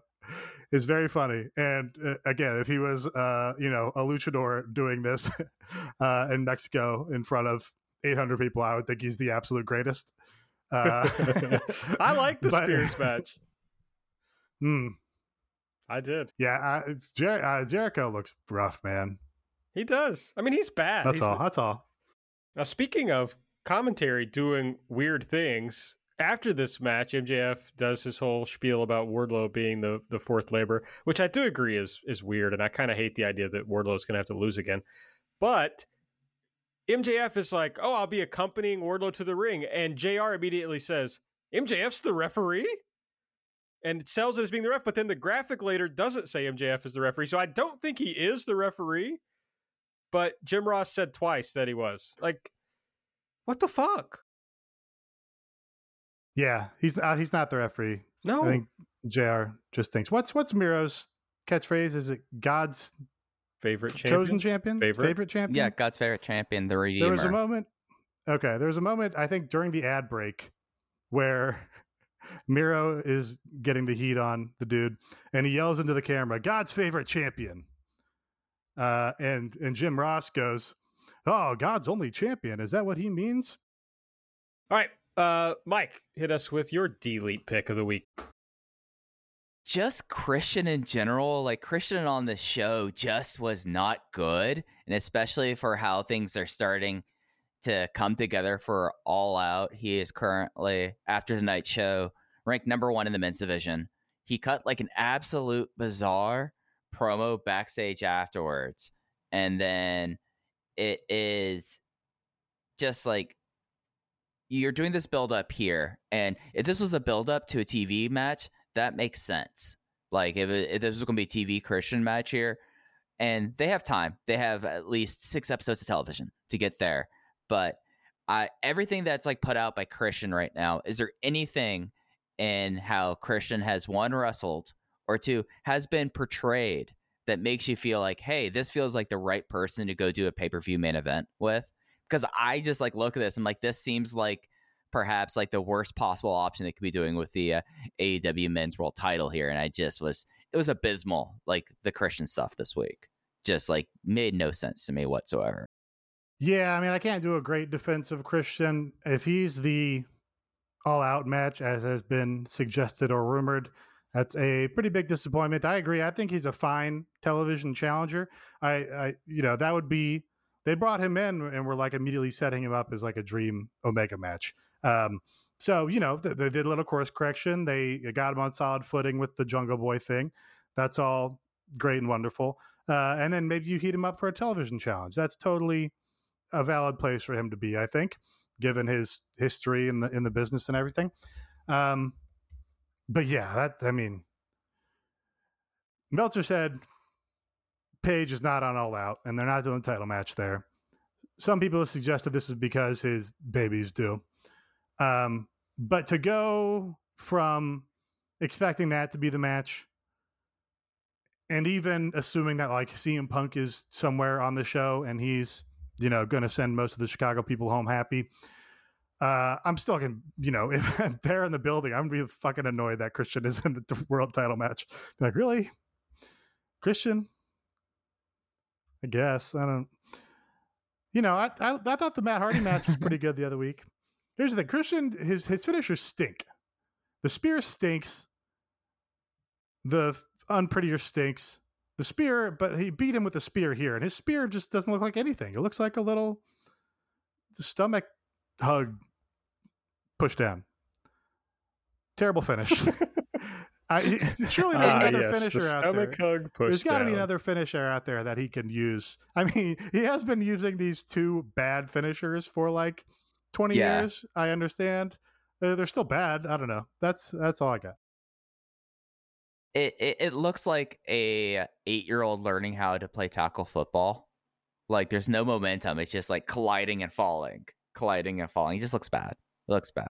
is very funny. And uh, again, if he was, uh, you know, a luchador doing this uh, in Mexico in front of 800 people, I would think he's the absolute greatest. Uh, I like the but- Spears match. Hmm. I did. yeah, I, it's Jer- uh, Jericho looks rough, man. He does. I mean, he's bad. That's He's- all. That's all. Now, speaking of commentary doing weird things, after this match, MJF does his whole spiel about Wardlow being the, the fourth labor, which I do agree is is weird, and I kind of hate the idea that Wardlow is going to have to lose again. But MJF is like, "Oh, I'll be accompanying Wardlow to the ring," and Jr. immediately says, "MJF's the referee." And it sells it as being the ref, but then the graphic later doesn't say MJF is the referee. So I don't think he is the referee. But Jim Ross said twice that he was. Like, what the fuck? Yeah, he's uh, he's not the referee. No. I think Jr. just thinks. What's what's Miro's catchphrase? Is it God's favorite champion. chosen champion? Favorite? champion? Yeah, God's favorite champion, the Redeemer. There was a moment. Okay, there was a moment I think during the ad break where Miro is getting the heat on the dude, and he yells into the camera, "God's favorite champion." Uh, and and Jim Ross goes, "Oh, God's only champion. Is that what he means?" All right. Uh, Mike, hit us with your delete pick of the week. just Christian in general, like Christian on the show just was not good. And especially for how things are starting to come together for All Out. He is currently, after the night show, ranked number one in the men's division. He cut like an absolute bizarre promo backstage afterwards. And then it is just like you're doing this build up here. And if this was a build up to a TV match, that makes sense. Like if, it, if this was going to be a TV Christian match here, and they have time, they have at least six episodes of television to get there. But I everything that's like put out by Christian right now, is there anything in how Christian has one wrestled or two has been portrayed that makes you feel like, hey, this feels like the right person to go do a pay per view main event with? Because I just like look at this, I'm like, this seems like perhaps like the worst possible option they could be doing with the uh, AEW Men's World Title here, and I just was it was abysmal. Like the Christian stuff this week, just like made no sense to me whatsoever. Yeah, I mean, I can't do a great defense of Christian if he's the all-out match as has been suggested or rumored. That's a pretty big disappointment. I agree. I think he's a fine television challenger. I, I, you know, that would be. They brought him in and were like immediately setting him up as like a dream Omega match. Um, so you know, they, they did a little course correction. They got him on solid footing with the Jungle Boy thing. That's all great and wonderful. Uh, and then maybe you heat him up for a television challenge. That's totally a valid place for him to be, I think, given his history in the in the business and everything. Um, but yeah, that I mean, Meltzer said Page is not on All Out, and they're not doing a title match there. Some people have suggested this is because his babies do. Um, but to go from expecting that to be the match, and even assuming that like CM Punk is somewhere on the show and he's you know going to send most of the Chicago people home happy. Uh, I'm still gonna, you know, if they're in the building, I'm gonna be fucking annoyed that Christian is in the world title match. Like, really, Christian? I guess I don't. You know, I, I I thought the Matt Hardy match was pretty good the other week. Here's the thing: Christian, his his finishers stink. The spear stinks. The unprettier stinks. The spear, but he beat him with the spear here, and his spear just doesn't look like anything. It looks like a little stomach hug push down. Terrible finish. I, surely there's Ah, another yes, finisher the out there. stomach hug push There's got to be another finisher out there that he can use. I mean, he has been using these two bad finishers for like 20 Yeah. years. I understand. Uh, they're still bad. I don't know. That's that's all I got. It it, it looks like a eight year old learning how to play tackle football. Like there's no momentum. It's just like colliding and falling, colliding and falling. It just looks bad. It looks bad.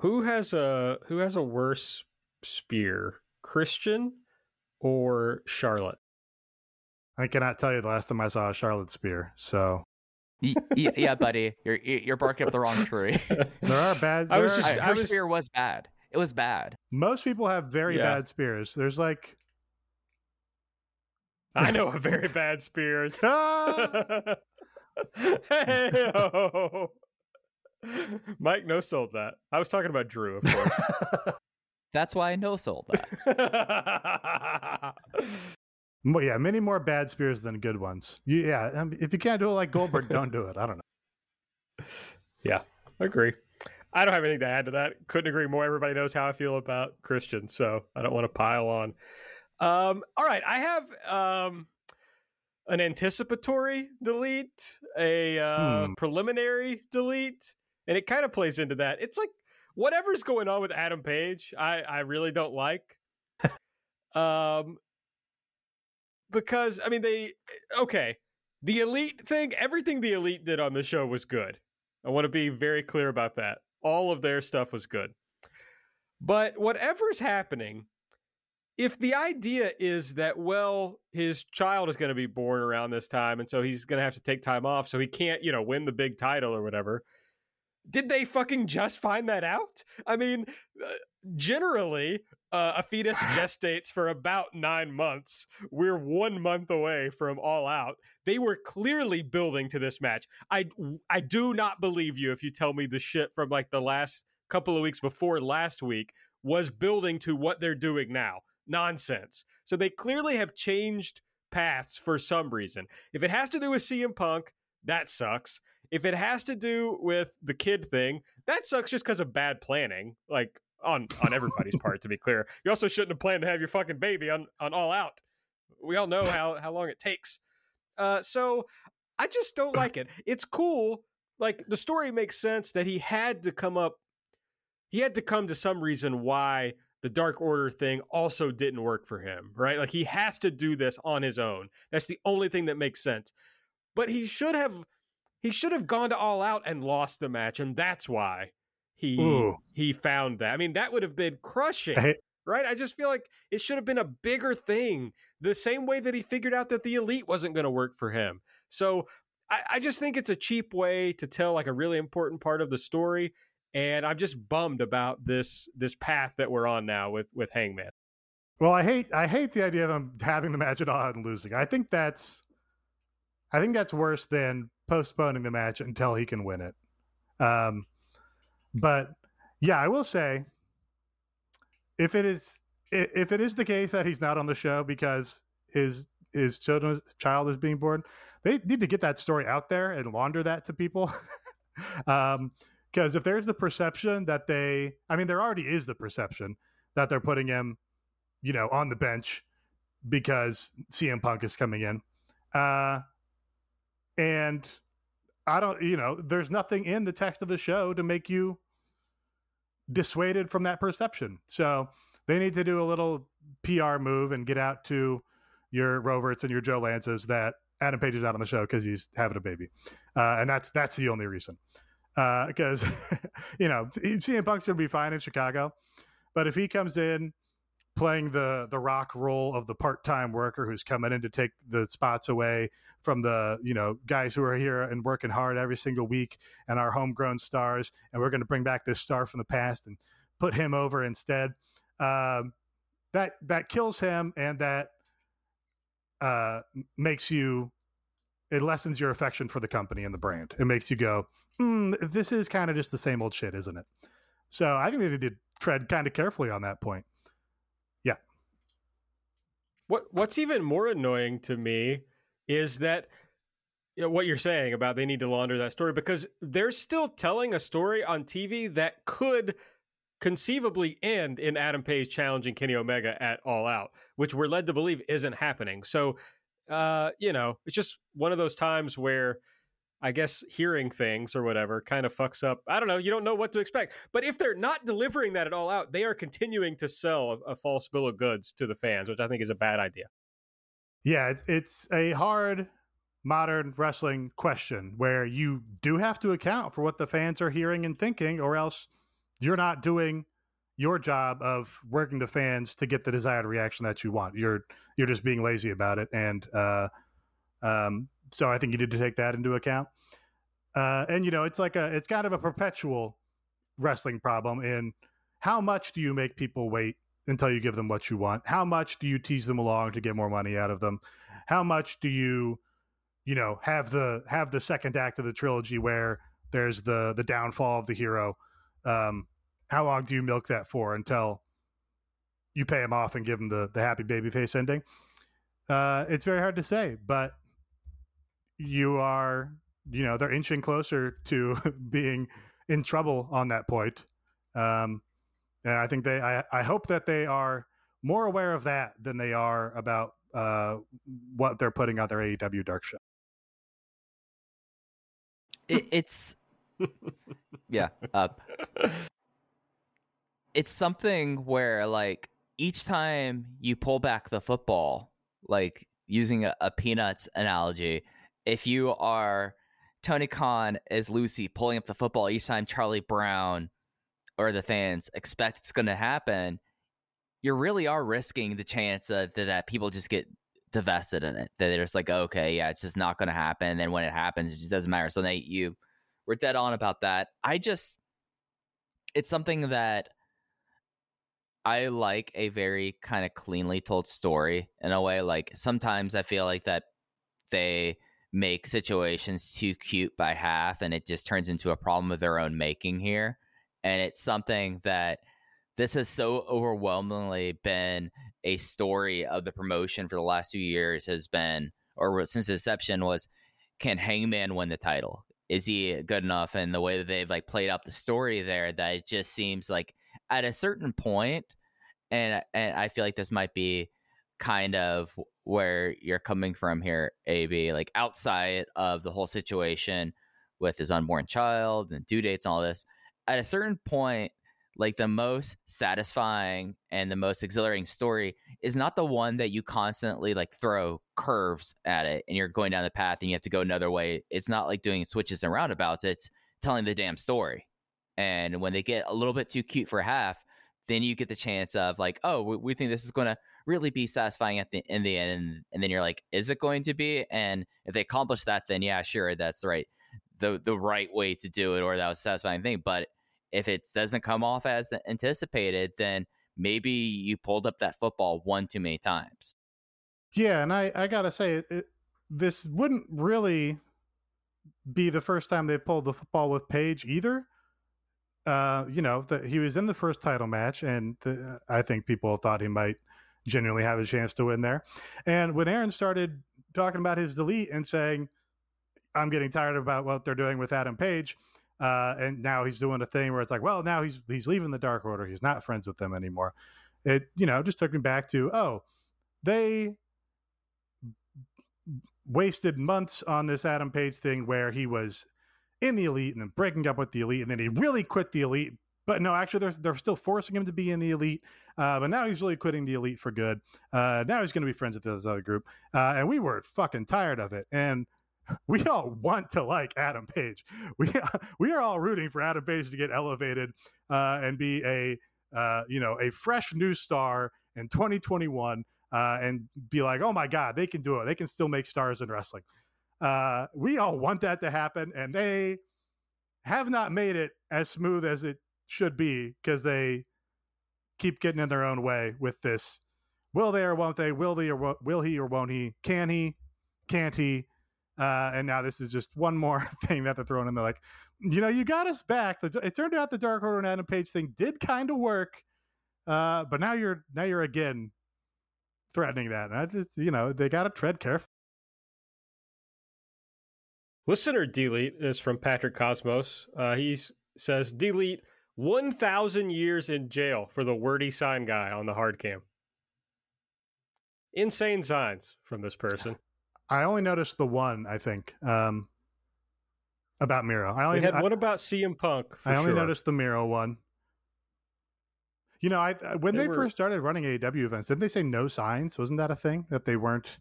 Who has a who has a worse spear, Christian or Charlotte? I cannot tell you the last time I saw a Charlotte Spear. So yeah, yeah, buddy, you're you're barking up the wrong tree. There are bad. I was there are- just- I- I her was- spear was bad. It was bad. most people have very Yeah. bad spears. There's like I know a very bad Spears. Ah! hey Mike no sold that. I was talking about Drew, of course. That's why I no sold that. Mo- yeah, many more bad spears than good ones. You, yeah, um, if you can't do it like Goldberg, don't do it. I don't know. yeah, agree. I don't have anything to add to that. Couldn't agree more. Everybody knows how I feel about Christian, so I don't want to pile on. Um, all right, I have um, an anticipatory delete, a uh, Hmm. preliminary delete, and it kind of plays into that. It's like whatever's going on with Adam Page, I I really don't like. um, because I mean they okay, the elite thing, everything the elite did on the show was good. I want to be very clear about that. All of their stuff was good. But whatever's happening, if the idea is that, well, his child is going to be born around this time, and so he's going to have to take time off, so he can't, you know, win the big title or whatever. Did they fucking just find that out? I mean, uh, generally, uh, a fetus gestates for about nine months. We're one month away from All Out. They were clearly building to this match. I I do not believe you if you tell me the shit from like the last couple of weeks before last week was building to what they're doing now. Nonsense. So they clearly have changed paths for some reason. If it has to do with CM Punk, that sucks. If it has to do with the kid thing, that sucks just because of bad planning. Like on on everybody's part, to be clear. You also shouldn't have planned to have your fucking baby on on All Out. We all know how how long it takes. Uh, so I just don't like it. It's cool. Like the story makes sense that he had to come up. He had to come to some reason why the Dark Order thing also didn't work for him, right? Like he has to do this on his own. That's the only thing that makes sense. But he should have he should have gone to all out and lost the match, and that's why he Ooh. he found that. I mean, that would have been crushing. I Right? I just feel like it should have been a bigger thing. The same way that he figured out that the elite wasn't going to work for him. So I, I just think it's a cheap way to tell like a really important part of the story. And I'm just bummed about this this path that we're on now with with Hangman. Well, I hate I hate the idea of him having the match at all out and losing. I think that's I think that's worse than postponing the match until he can win it. Um, but yeah, I will say if it is if it is the case that he's not on the show because his his children's child is being born, they need to get that story out there and launder that to people. um, because if there's the perception that they, I mean, there already is the perception that they're putting him you know, on the bench because CM Punk is coming in. Uh, and I don't, you know, there's nothing in the text of the show to make you dissuaded from that perception. So they need to do a little PR move and get out to your Roverts and your Joe Lanzas that Adam Page is out on the show because he's having a baby. Uh, and that's that's the only reason. Because, you know, CM Punk's to be fine in Chicago. But if he comes in playing the the rock role of the part-time worker who's coming in to take the spots away from the you know guys who are here and working hard every single week and our homegrown stars and we're going to bring back this star from the past and put him over instead. Um, that that kills him and that uh, makes you it lessens your affection for the company and the brand. It makes you go hmm, this is kind of just the same old shit isn't it? So i think they need to tread kind of carefully on that point What What's even more annoying to me is that you know, what you're saying about they need to launder that story because they're still telling a story on TV that could conceivably end in Adam Page challenging Kenny Omega at All Out, which we're led to believe isn't happening. So, uh, you know, it's just one of those times where I guess hearing things or whatever kind of fucks up. I don't know. You don't know what to expect. But if they're not delivering that at all out, they are continuing to sell a, a false bill of goods to the fans, which I think is a bad idea. Yeah, it's it's a hard modern wrestling question where you do have to account for what the fans are hearing and thinking, or else you're not doing your job of working the fans to get the desired reaction that you want. You're you're just being lazy about it, and uh, um, so I think you need to take that into account. Uh, and you know, it's like a it's kind of a perpetual wrestling problem in how much do you make people wait until you give them what you want? How much do you tease them along to get more money out of them? How much do you, you know, have the have the second act of the trilogy where there's the the downfall of the hero? Um, how long do you milk that for until you pay him off and give him the the happy baby face ending? Uh, it's very hard to say, but you are, you know, they're inching closer to being in trouble on that point. Um, and I think they, I, I hope that they are more aware of that than they are about uh, what they're putting on their AEW Dark show. It, it's yeah. Uh, it's something where like each time you pull back the football, like using a, a peanuts analogy, if you are Tony Khan as Lucy pulling up the football each time Charlie Brown or the fans expect it's going to happen, you really are risking the chance that, that people just get divested in it. That they're just like, okay, yeah, it's just not going to happen. And then when it happens, it just doesn't matter. So Nate, you were dead on about that. I just, it's something that I like a very kind of cleanly told story in a way. Like sometimes I feel like that they make situations too cute by half and it just turns into a problem of their own making here. And it's something that this has so overwhelmingly been a story of the promotion for the last two years has been, or since inception was, can Hangman win the title? Is he good enough? And the way that they've like played out the story there, that it just seems like at a certain point, and and I feel like this might be kind of where you're coming from here, AB, like outside of the whole situation with his unborn child and due dates and all this. At a certain point, like the most satisfying and the most exhilarating story is not the one that you constantly like throw curves at it and you're going down the path and you have to go another way. It's not like doing switches and roundabouts, it's telling the damn story. And when they get a little bit too cute for half, then you get the chance of like, oh, we, we think this is going to really be satisfying at the in the end, and, then you're like, is it going to be? And if they accomplish that, then yeah, sure, that's the right the the right way to do it, or that was satisfying thing. But if it doesn't come off as anticipated, then maybe you pulled up that football one too many times. Yeah, and I I gotta say, it, this wouldn't really be the first time they pulled the football with Page either uh, you know, that he was in the first title match, and the, I think people thought he might genuinely have a chance to win there. And when Aaron started talking about his delete and saying, "I'm getting tired about what they're doing with Adam Page," uh, and now he's doing a thing where it's like, "Well, now he's he's leaving the Dark Order. He's not friends with them anymore." It you know just took me back to oh, they wasted months on this Adam Page thing where he was in the elite and then breaking up with the elite and then he really quit the elite but no actually they're, they're still forcing him to be in the elite uh, but now he's really quitting the elite for good. Uh, now he's going to be friends with this other group uh, and we were fucking tired of it. And we all want to like adam page. We, we are all rooting for adam page to get elevated uh, and be a uh, you know a fresh new star in 2021 uh, and be like oh my god they can do it. They can still make stars in wrestling. We all want that to happen, and they have not made it as smooth as it should be because they keep getting in their own way with this. Will they or won't they? Will they or will he or won't he? Can he? Can't he? Uh, and now this is just one more thing that they're throwing in there. Like, you know, you got us back. It turned out the Dark Order and Adam Page thing did kind of work, uh, but now you're now you're again threatening that. And I just, you know, they got to tread carefully. Listener delete is from Patrick Cosmos. Uh, he says delete 1,000 years in jail for the wordy sign guy on the hard cam. Insane signs from this person. I only noticed the one, I think, um, about Miro. I only we had I, one about CM Punk. I only sure. noticed the Miro one. You know, I when they, they were, first started running AEW events, didn't they say no signs? Wasn't that a thing that they weren't?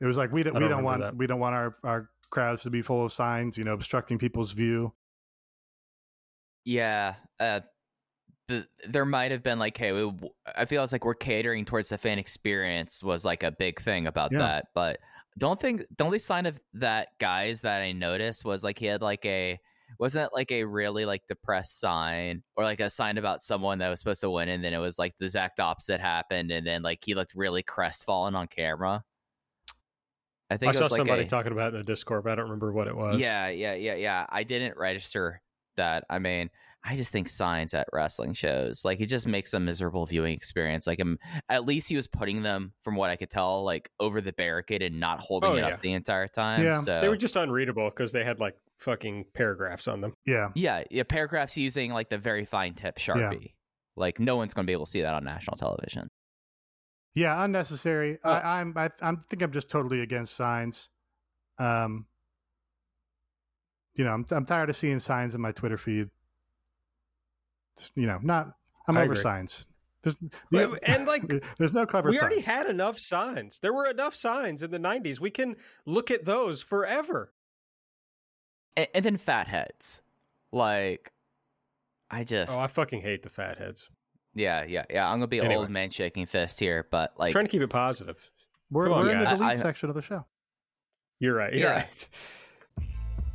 It was like we don't, we don't want that. we don't want our our crowds to be full of signs, you know, obstructing people's view. Yeah, uh, the, there might have been like, hey, we, I feel it's like we're catering towards the fan experience was like a big thing about yeah. that, but don't think the only sign of that guys that I noticed was like he had like a wasn't it like a really like depressed sign or like a sign about someone that was supposed to win and then it was like the exact opposite happened and then like he looked really crestfallen on camera. I think I it saw like somebody a- talking about it in the Discord, but I don't remember what it was. Yeah, yeah, yeah, yeah. I didn't register that. I mean, I just think signs at wrestling shows like it just makes a miserable viewing experience. Like, um, at least he was putting them, from what I could tell, like over the barricade and not holding Oh, it yeah. up the entire time. Yeah. so They were just unreadable because they had like fucking paragraphs on them. Yeah. yeah, yeah. Paragraphs using like the very fine tip sharpie. Like no one's gonna be able to see that on national television. Yeah, unnecessary. Oh. I, I'm I, I'm think I'm just totally against signs. Um, you know, I'm I'm tired of seeing signs in my Twitter feed. Just, you know, not I'm I over agree. signs. There's, Well, and, like, there's no clever we sign. already had enough signs. There were enough signs in the 90s. We can look at those forever. And, and then fatheads, like I just Oh, I fucking hate the fatheads. yeah, yeah, yeah. I'm gonna be Anyway. old man shaking fist here, but like trying to keep it positive. We're, on, we're in the guys. delete I- I- section of the show. You're right. You're Yeah. right.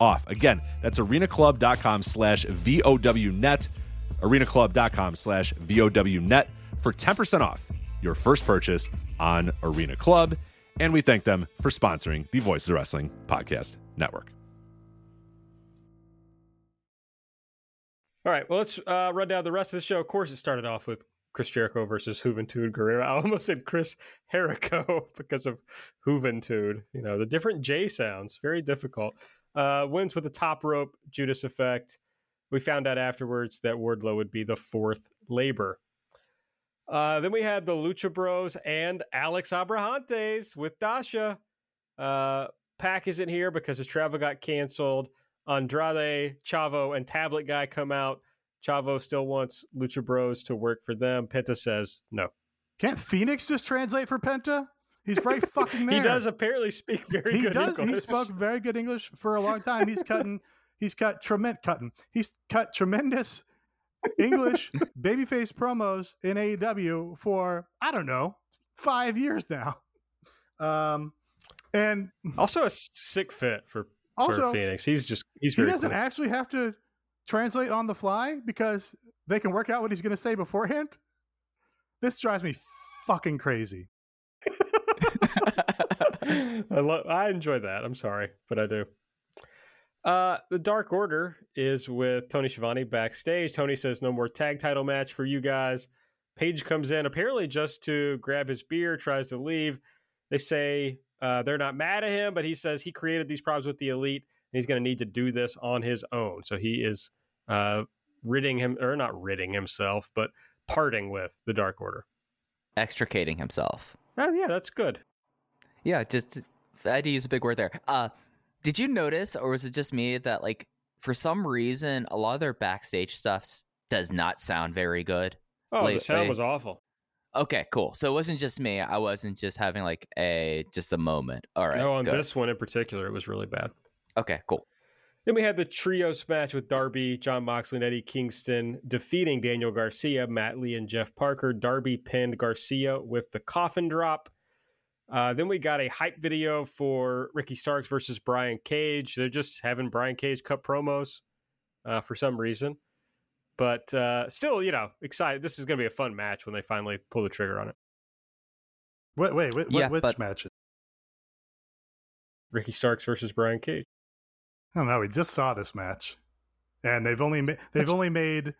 off. Again, that's arenaclub.com slash VOWnet. arenaclub.com slash VOWnet for 10% off your first purchase on Arena Club. And we thank them for sponsoring the Voices of Wrestling Podcast Network. All right. Well, let's uh, run down the rest of the show. Of course, it started off with Chris Jericho versus Juventud Guerrera. I almost said Chris Jericho because of Juventud. You know, the different J sounds, very difficult. Uh, wins with the top rope Judas effect. We found out afterwards that Wardlow would be the fourth labor. Uh, then we had the Lucha Bros and Alex Abrahantes with Dasha. Uh, Pac isn't here because his travel got canceled. Andrade, Chavo, and Tablet Guy come out. Chavo still wants Lucha Bros to work for them. Penta says no. Can't Phoenix just translate for Penta? He's right fucking there. He does apparently speak very he good does. He English. spoke very good English for a long time. He's cutting. He's cut tremendous cutting. He's cut tremendous English babyface promos in AEW for I don't know five years now. Um, and Also a sick fit for Also, for Phoenix. He's just he's he doesn't quick. actually have to translate on the fly because they can work out what he's going to say beforehand. This drives me fucking crazy. I love. I enjoy that. I'm sorry, but I do. Uh, the Dark Order is with Tony Schiavone backstage. Tony says no more tag title match for you guys. Page comes in apparently just to grab his beer, tries to leave. They say uh, they're not mad at him, but he says he created these problems with the elite and he's going to need to do this on his own. So he is uh, ridding him, or not ridding himself, but parting with the Dark Order. Extricating himself. Oh, yeah, that's good. Yeah, just I had to use a big word there. Uh, did you notice, or was it just me that like for some reason a lot of their backstage stuff does not sound very good? Oh, the sound was awful. Okay, cool. So it wasn't just me. I wasn't just having like a just a moment. All right. no, on this one in particular, it was really bad. Okay, cool. Then we had the trios match with Darby, Jon Moxley, and Eddie Kingston defeating Daniel Garcia, Matt Lee, and Jeff Parker. Darby pinned Garcia with the coffin drop. Uh, then we got a hype video for Ricky Starks versus Brian Cage. They're just having Brian Cage cut promos uh, for some reason. But uh, still, you know, excited. This is going to be a fun match when they finally pull the trigger on it. Wait, wait, wait Yeah, which but- matches? Ricky Starks versus Brian Cage. I don't know. We just saw this match, and they've only ma- they've That's- only made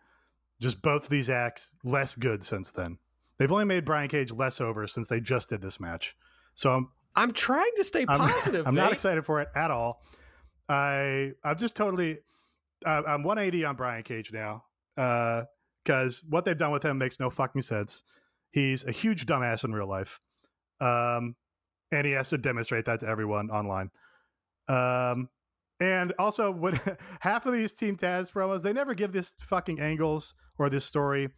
just both of these acts less good since then. They've only made Brian Cage less over since they just did this match. So I'm I'm trying to stay I'm, positive. I'm not excited for it at all. I I'm just totally uh, I'm 180 on Brian Cage now because what they've done with him makes no fucking sense. He's a huge dumbass in real life, um, and he has to demonstrate that to everyone online. Um, and also, when half of these Team Taz promos, they never give this fucking angles or this story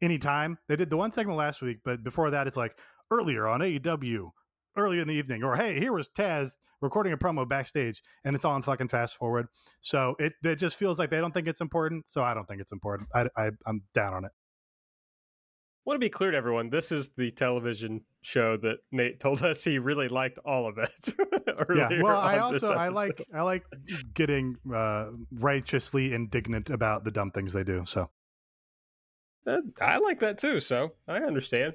any time. They did the one segment last week, but before that, it's like earlier on AEW, earlier in the evening, or hey, here was Taz recording a promo backstage, and it's all in fucking fast forward. So it it just feels like they don't think it's important. So I don't think it's important. I, I I'm down on it. want to be clear to everyone this is the television show that nate told us he really liked all of it yeah. Well, I on also I like I like getting uh, righteously indignant about the dumb things they do. So Uh, i like that too so i understand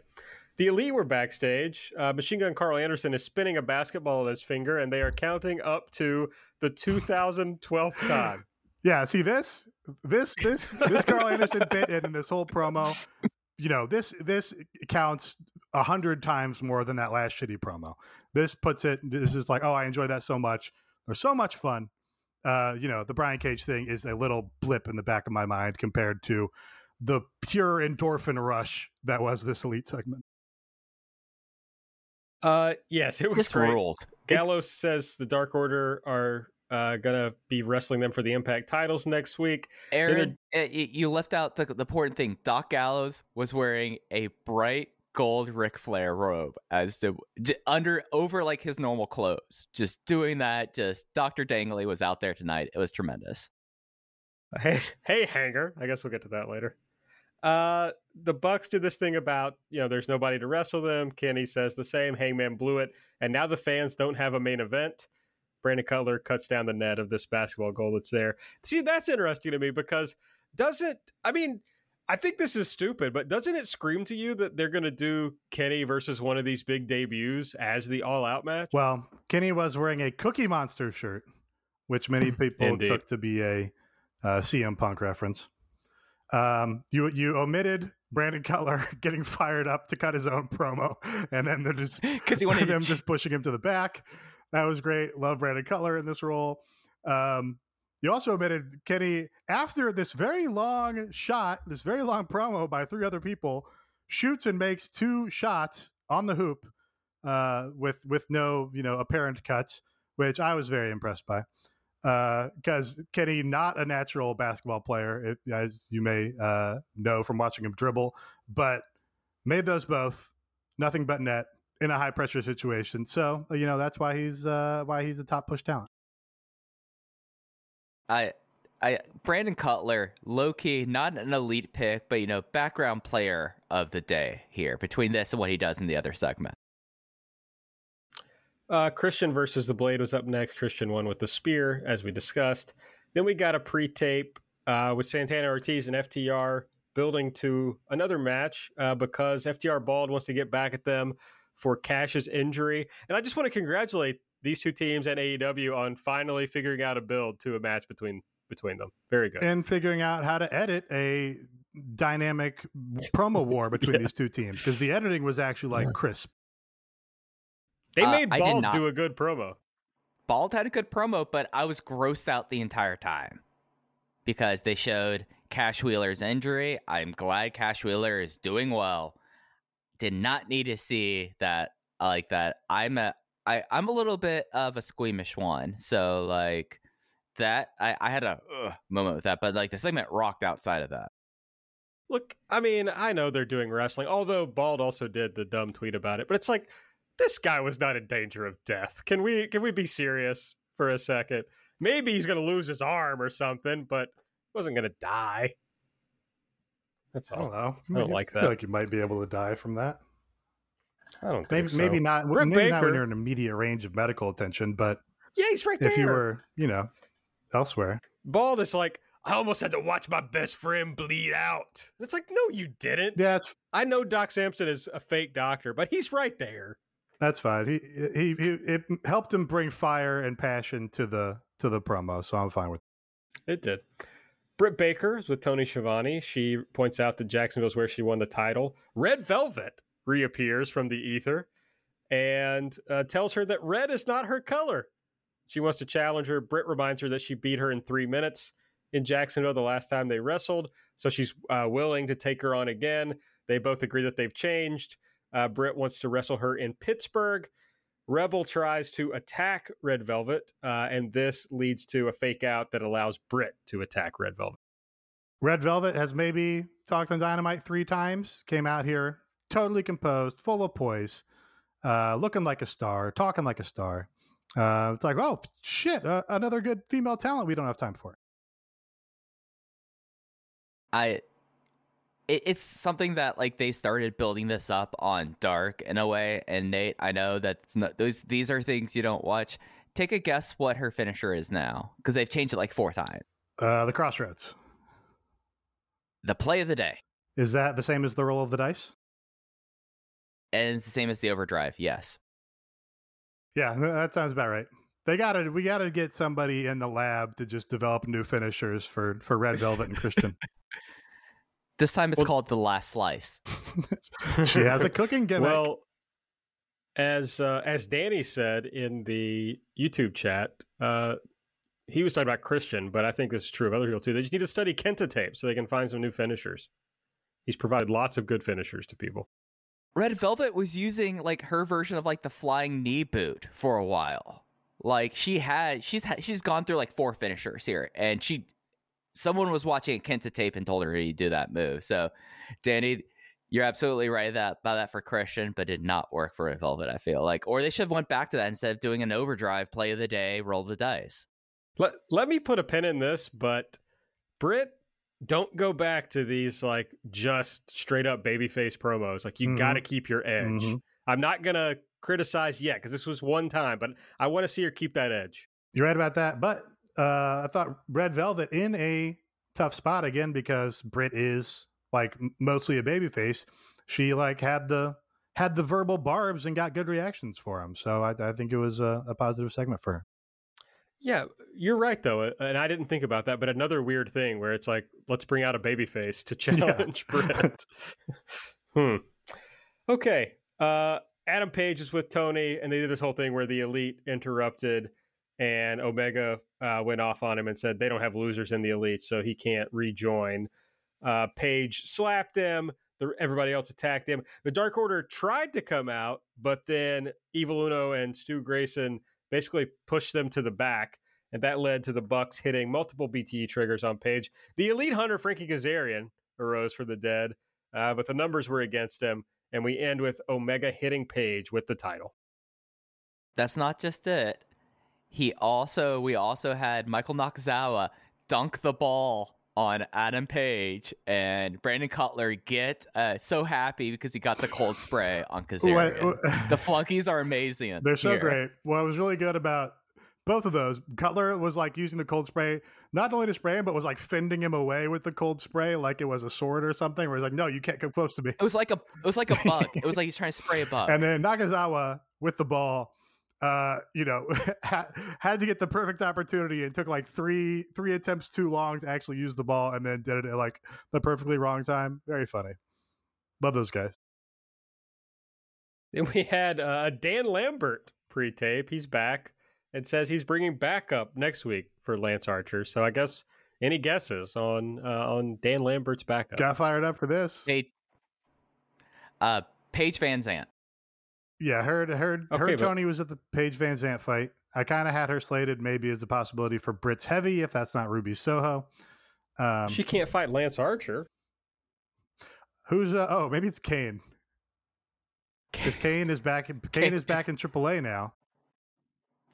the elite were backstage uh, machine gun carl anderson is spinning a basketball in his finger and they are counting up to the 2012th time yeah, see this this this this Carl Anderson bit and in this whole promo. You know this this counts a hundred times more than that last shitty promo. This puts it. This is like, oh, I enjoyed that so much. There's so much fun. Uh, you know, the Brian Cage thing is a little blip in the back of my mind compared to the pure endorphin rush that was this elite segment. Uh yes it was This great ruled. gallows says the dark order are uh, gonna be wrestling them for the impact titles next week Aaron, uh, you left out the, the important thing. Doc Gallows was wearing a bright gold Ric Flair robe as the under over like his normal clothes. Just doing that. Just Doctor Dangley was out there tonight. It was tremendous. Hey, hey, hanger. I guess we'll get to that later. Uh, the Bucks do this thing about you know there's nobody to wrestle them. Kenny says the same. Hangman blew it, and now the fans don't have a main event. Brandon Cutler cuts down the net of this basketball goal that's there. See, that's interesting to me because does it? I mean, I think this is stupid, but doesn't it scream to you that they're going to do Kenny versus one of these big debuts as the All Out match? Well, Kenny was wearing a Cookie Monster shirt, which many people took to be a uh, CM Punk reference. Um, you you omitted Brandon Cutler getting fired up to cut his own promo, and then they're just Because he wanted them just pushing him to the back. That was great. Love Brandon Cutler in this role. Um, you also omitted Kenny after this very long shot, this very long promo by three other people, shoots and makes two shots on the hoop uh, with with no you know apparent cuts, which I was very impressed by. Because Kenny, not a natural basketball player, it, as you may uh, know from watching him dribble, but made those both nothing but net in a high pressure situation. So you know that's why he's uh, why he's a top push talent. I, I, Brandon Cutler, low key, not an elite pick, but you know, background player of the day here between this and what he does in the other segment. Uh, Christian versus the Blade was up next. Christian won with the spear, as we discussed. Then we got a pre-tape uh, with Santana Ortiz and FTR building to another match uh, because FTR Bald wants to get back at them for Cash's injury. And I just want to congratulate these two teams and AEW on finally figuring out a build to a match between between them. Very good. And figuring out how to edit a dynamic promo war between Yeah. these two teams because the editing was actually like crisp. They Uh, made Bald do a good promo. Bald had a good promo, but I was grossed out the entire time because they showed Cash Wheeler's injury. I'm glad Cash Wheeler is doing well. Did not need to see that like that. I'm a I, I'm a little bit of a squeamish one, so like that I, I had a ugh moment with that, but like the segment rocked outside of that. Look, I mean, I know they're doing wrestling, although Bald also did the dumb tweet about it, but it's like this guy was not in danger of death. Can we can we be serious for a second? Maybe he's gonna lose his arm or something, but he wasn't gonna die. That's I all. don't know. I don't like I feel that. like you might be able to die from that. I don't Maybe think so. maybe not. Britt maybe not when Baker- you're in immediate range of medical attention, but Yeah, he's right there. if you were, you know, elsewhere. Bald is like, I almost had to watch my best friend bleed out. It's like, no, you didn't. Yeah, it's I know Doc Sampson is a fake doctor, but he's right there. That's fine. He he he it helped him bring fire and passion to the to the promo, so I'm fine with. It It did. Britt Baker is with Tony Schiavone. She points out that Jacksonville's where she won the title. Red Velvet reappears from the ether and uh, tells her that red is not her color. She wants to challenge her. Britt reminds her that she beat her in three minutes in Jacksonville the last time they wrestled, so she's uh, willing to take her on again. They both agree that they've changed. Uh, Britt wants to wrestle her in Pittsburgh. Rebel tries to attack Red Velvet, uh, and this leads to a fake out that allows Britt to attack Red Velvet. Red Velvet has maybe talked on Dynamite three times. Came out here totally composed, full of poise, uh, looking like a star, talking like a star. Uh, it's like, oh shit, uh, another good female talent we don't have time for. I it, it's something that like they started building this up on Dark in a way. And Nate, I know that not, those these are things you don't watch. Take a guess what her finisher is now because they've changed it like four times. Uh, the Crossroads The play of the day, is that the same as the roll of the dice? and it's the same as the overdrive. Yes, Yeah, that sounds about right. They got to we got to get somebody in the lab to just develop new finishers for for Red Velvet and Christian. this time it's Well- called the last slice. she has a cooking gimmick. Well, as uh, as Danny said in the YouTube chat, uh, he was talking about Christian, but I think this is true of other people too. They just need to study Kenta tape so they can find some new finishers. He's provided lots of good finishers to people. Red Velvet was using like her version of like the flying knee boot for a while. Like she had, she's had, she's gone through like four finishers here, and she, someone was watching a Kenta tape and told her to do that move. So, Danny, you're absolutely right that about that for Christian, but did not work for Red Velvet. I feel like, or they should have went back to that instead of doing an overdrive play of the day, roll the dice. Let let me put a pin in this, but Britt, don't go back to these like just straight up babyface promos. Like you Mhm. got to keep your edge. Mhm. I'm not gonna criticize yet because this was one time, but I want to see her keep that edge. You're right about that. But uh, I thought Red Velvet in a tough spot again because Britt is like mostly a babyface. She like had the had the verbal barbs and got good reactions for him. So I, I think it was a, a positive segment for her. Yeah, you're right though, and I didn't think about that. But another weird thing where it's like, let's bring out a babyface to challenge Britt. hmm. Okay. Uh, Adam Page is with Tony, and they did this whole thing where the Elite interrupted, and Omega uh, went off on him and said they don't have losers in the Elite, so he can't rejoin. Uh, Page slapped him. The, everybody else attacked him. The Dark Order tried to come out, but then Evil Uno and Stu Grayson basically pushed them to the back, and that led to the Bucks hitting multiple BTE triggers on Page. The Elite Hunter Frankie Kazarian arose from the dead, uh, but the numbers were against him, and we end with Omega hitting Page with the title. That's not just it. He also, we also had Michael Nakazawa dunk the ball on Adam Page and Brandon Cutler get uh, so happy because he got the cold spray on Kazarian. The flunkies are amazing. They're so here. great. What was really good about both of those, Cutler was like using the cold spray not only to spray him, but was like fending him away with the cold spray like it was a sword or something. Where he's like, "No, you can't come close to me." It was like a it was like a bug. it was like he's trying to spray a bug. And then Nakazawa with the ball, uh, you know, had to get the perfect opportunity and took like three three attempts too long to actually use the ball, and then did it at like the perfectly wrong time. Very funny. Love those guys. Then we had uh, Dan Lambert pre-tape. He's back and says he's bringing backup next week for Lance Archer. So I guess any guesses on uh, on Dan Lambert's backup? Got fired up for this. Hey, uh, Paige VanZant. Yeah, heard heard Okay, heard but- Tony was at the Paige VanZant fight. I kind of had her slated maybe as a possibility for Britt's Heavy if that's not Ruby Soho. Um, she can't fight Lance Archer. who's uh, oh maybe it's Kane because Kane is back. in- Kane is back in AAA now.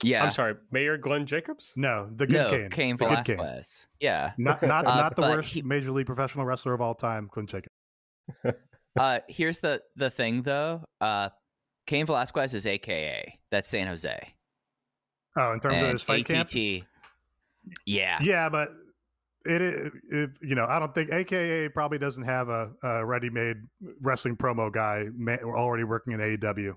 Yeah. I'm sorry, Mayor Glenn Jacobs. No, the good no, Kane. Kane The good Kane. Yeah. Not not Uh, not the worst he- major league professional wrestler of all time, Glenn Jacob. Uh, here's the the thing though. Uh, Cain Velasquez is AKA. That's San Jose. Oh, in terms of his fight camp. Yeah. Yeah, but it, it, it you know I don't think AKA probably doesn't have a, a ready-made wrestling promo guy ma- already working in AEW.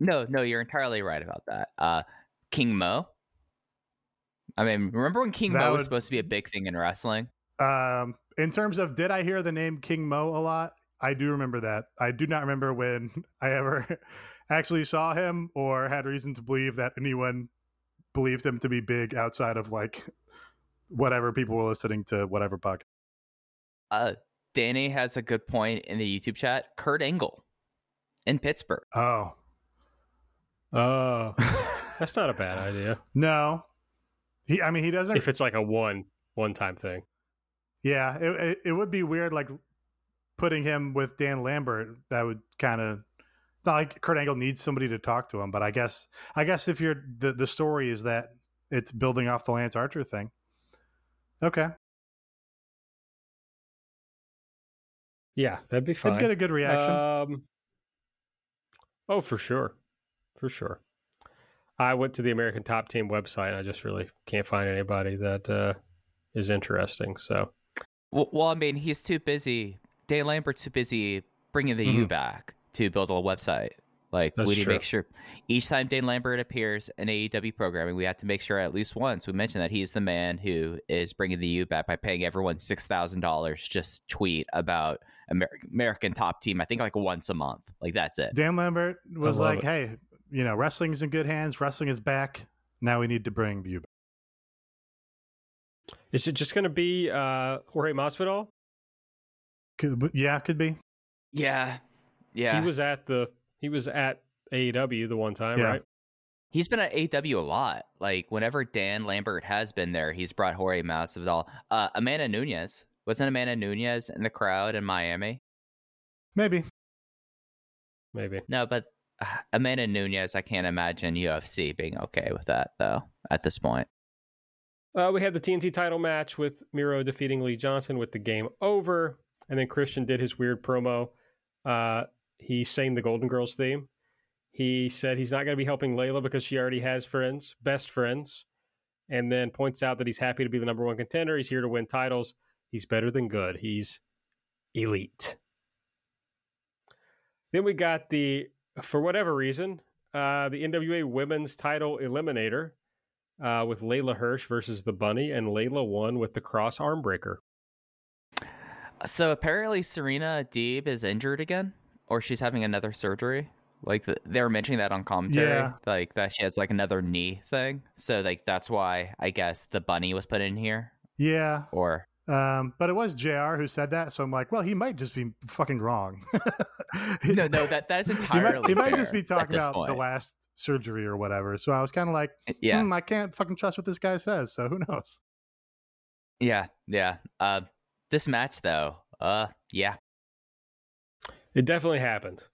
No, no, you're entirely right about that. Uh, King Mo. I mean, remember when King That Mo was supposed to be a big thing in wrestling? Um, in terms of did I hear the name King Mo a lot? I do remember that. I do not remember when I ever actually saw him or had reason to believe that anyone believed him to be big outside of like whatever people were listening to whatever podcast. Uh, Danny has a good point in the YouTube chat. Kurt Angle in Pittsburgh. Oh Oh, that's not a bad idea. no, he. I mean, he doesn't. If it's like a one one time thing. Yeah, it, it it would be weird, like putting him with Dan Lambert. That would kind of it's not like Kurt Angle needs somebody to talk to him. But I guess I guess if you're the the story is that it's building off the Lance Archer thing. Okay, Yeah, that'd be fine. I'd get a good reaction. Um, oh, for sure, for sure. I went to the American Top Team website. and I just really can't find anybody that uh, is interesting. So Well, well, I mean, he's too busy. Dan Lambert's too busy bringing the U Mhm. back to build a website. Like That's we need to make sure each time Dan Lambert appears in AEW programming, we have to make sure at least once we mention that he's the man who is bringing the U back by paying everyone six thousand dollars just tweet about Amer- American Top Team. I think like once a month. Like that's it. Dan Lambert was like, it. "Hey, you know, wrestling's in good hands. Wrestling is back. Now we need to bring the U back." is it just going to be uh, Jorge Masvidal? Could, yeah, could be. Yeah, yeah. He was at the he was at AEW the one time, Yeah. right? He's been at AW a lot. Like whenever Dan Lambert has been there, he's brought Jorge Masvidal. Uh, Amanda Nunes wasn't Amanda Nunes in the crowd in Miami? Maybe. Maybe. No, but uh, Amanda Nunes, I can't imagine UFC being okay with that though. At this point, Uh, we had the TNT title match with Miro defeating Lee Johnson with the game over, and then Christian did his weird promo. Uh, he sang the Golden Girls theme. He said he's not going to be helping Leyla because she already has friends, best friends, and then points out that he's happy to be the number one contender. He's here to win titles. He's better than good. He's elite. Then we got the, for whatever reason, uh, the NWA Women's Title Eliminator uh, with Leyla Hirsch versus the Bunny, and Leyla won with the cross arm breaker. So apparently Serena Deeb is injured again, or she's having another surgery. Like the, they were mentioning that on commentary, Yeah. like that she has like another knee thing. So like that's why I guess the bunny was put in here, Yeah. or Um, but it was JR who said that, so I'm like, well, he might just be fucking wrong. no, no, that that is he entirely. might, he might just be talking about the last surgery or whatever. So I was kind of like, Yeah, hmm, I can't fucking trust what this guy says. So who knows? yeah, yeah. Uh, this match though, uh, yeah, It definitely happened.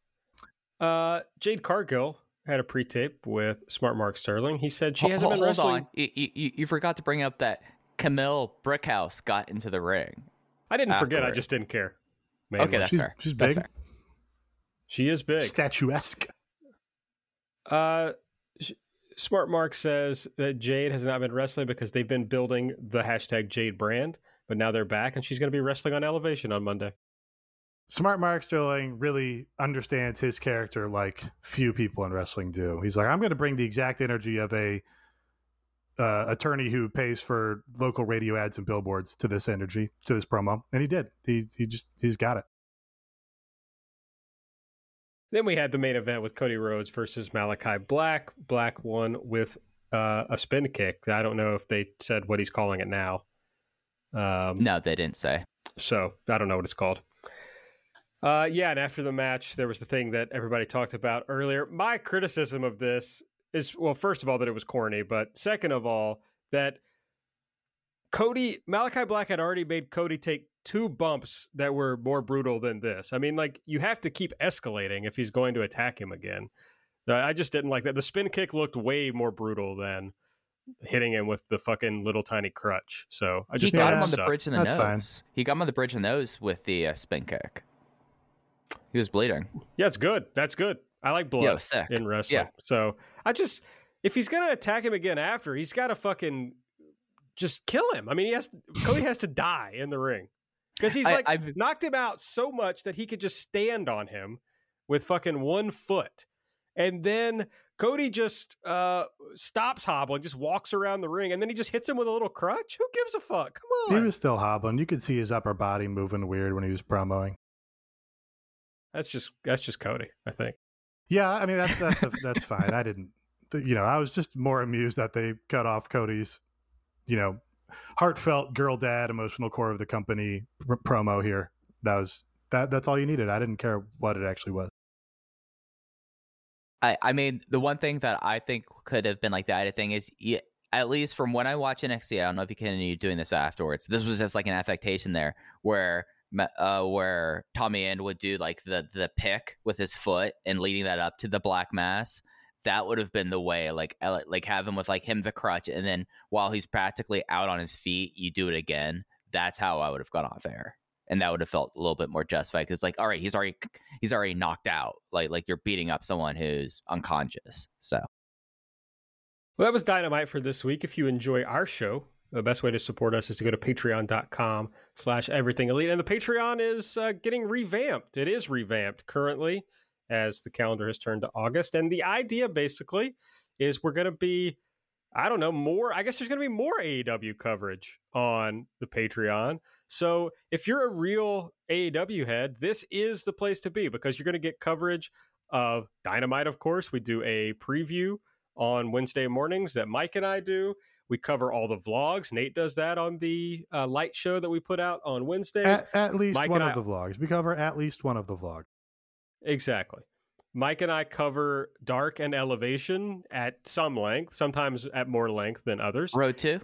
Uh, Jade Cargill had a pre-tape with Smart Mark Sterling. He said she Ho- hasn't ho- been hold wrestling. on. You, you, you forgot to bring up that Kamille Brickhouse got into the ring. I didn't forget. I just didn't care. Okay, that's she's, fair. she's big, fair. she is big. statuesque. Uh, sh- Smart Mark says that Jade has not been wrestling because they've been building the hashtag Jade brand, but now they're back and she's going to be wrestling on Elevation on Monday. Smart Mark Sterling really understands his character like few people in wrestling do. He's like, I'm going to bring the exact energy of a uh, attorney who pays for local radio ads and billboards to this energy, to this promo, and he did. He he just he's got it. Then we had the main event with Cody Rhodes versus Malachi Black. Black won with uh, a spin kick. I don't know if they said what he's calling it now. Um, No, they didn't say. So I don't know what it's called. Uh, yeah, and after the match, there was the thing that everybody talked about earlier. My criticism of this is well, first of all, that it was corny, but second of all, that Cody Malachi Black had already made Cody take two bumps that were more brutal than this. I mean, like you have to keep escalating if he's going to attack him again. Uh, I just didn't like that. The spin kick looked way more brutal than hitting him with the fucking little tiny crutch. So I He just got him it on the bridge of the That's nose. fine. He got him on the bridge of the nose with the uh, spin kick. He was bleeding. Yeah, it's good. That's good. I like blood Yo, sick. in wrestling. Yeah. So I just, if he's gonna attack him again after, he's got to fucking just kill him. I mean, he has Cody has to die in the ring because he's I- like I've- knocked him out so much that he could just stand on him with fucking one foot, and then Cody just uh stops hobbling, just walks around the ring, and then he just hits him with a little crutch. Who gives a fuck? Come on. He was still hobbling. You could see his upper body moving weird when he was promoing. that's just that's just Cody. I think. Yeah, I mean that's that's that's fine. I didn't, you know, I was just more amused that they cut off Cody's, you know, heartfelt girl dad emotional core of the company pr- promo here. That was that. That's all you needed. I didn't care what it actually was. I, I mean, the one thing that I think could have been like the added thing is, at least from when I watch NXT, I don't know if you continue doing this afterwards. This was just like an affectation there, where uh, where Tommy End would do like the the pick with his foot and leading that up to the Black Mass. That would have been the way, like like have him with like him the crutch, and then while he's practically out on his feet, you do it again. That's how I would have gone off air, and that would have felt a little bit more justified because, like, all right, he's already he's already knocked out. Like like you're beating up someone who's unconscious. So Well, that was Dynamite for this week. If you enjoy our show, the best way to support us is to go to patreon.com slash everything elite. And the Patreon is uh, getting revamped. It is revamped currently as the calendar has turned to August. And the idea basically is we're going to be, I don't know, more, I guess there's going to be more AEW coverage on the Patreon. So if you're a real AEW head, this is the place to be because you're going to get coverage of Dynamite, of course. We do a preview on Wednesday mornings that Mike and I do. We cover all the vlogs. Nate does that on the uh, light show that we put out on Wednesdays. At, at least Mike one of I- the vlogs. We cover at least one of the vlogs. exactly. Mike and I cover Dark and Elevation at some length, sometimes at more length than others. road two.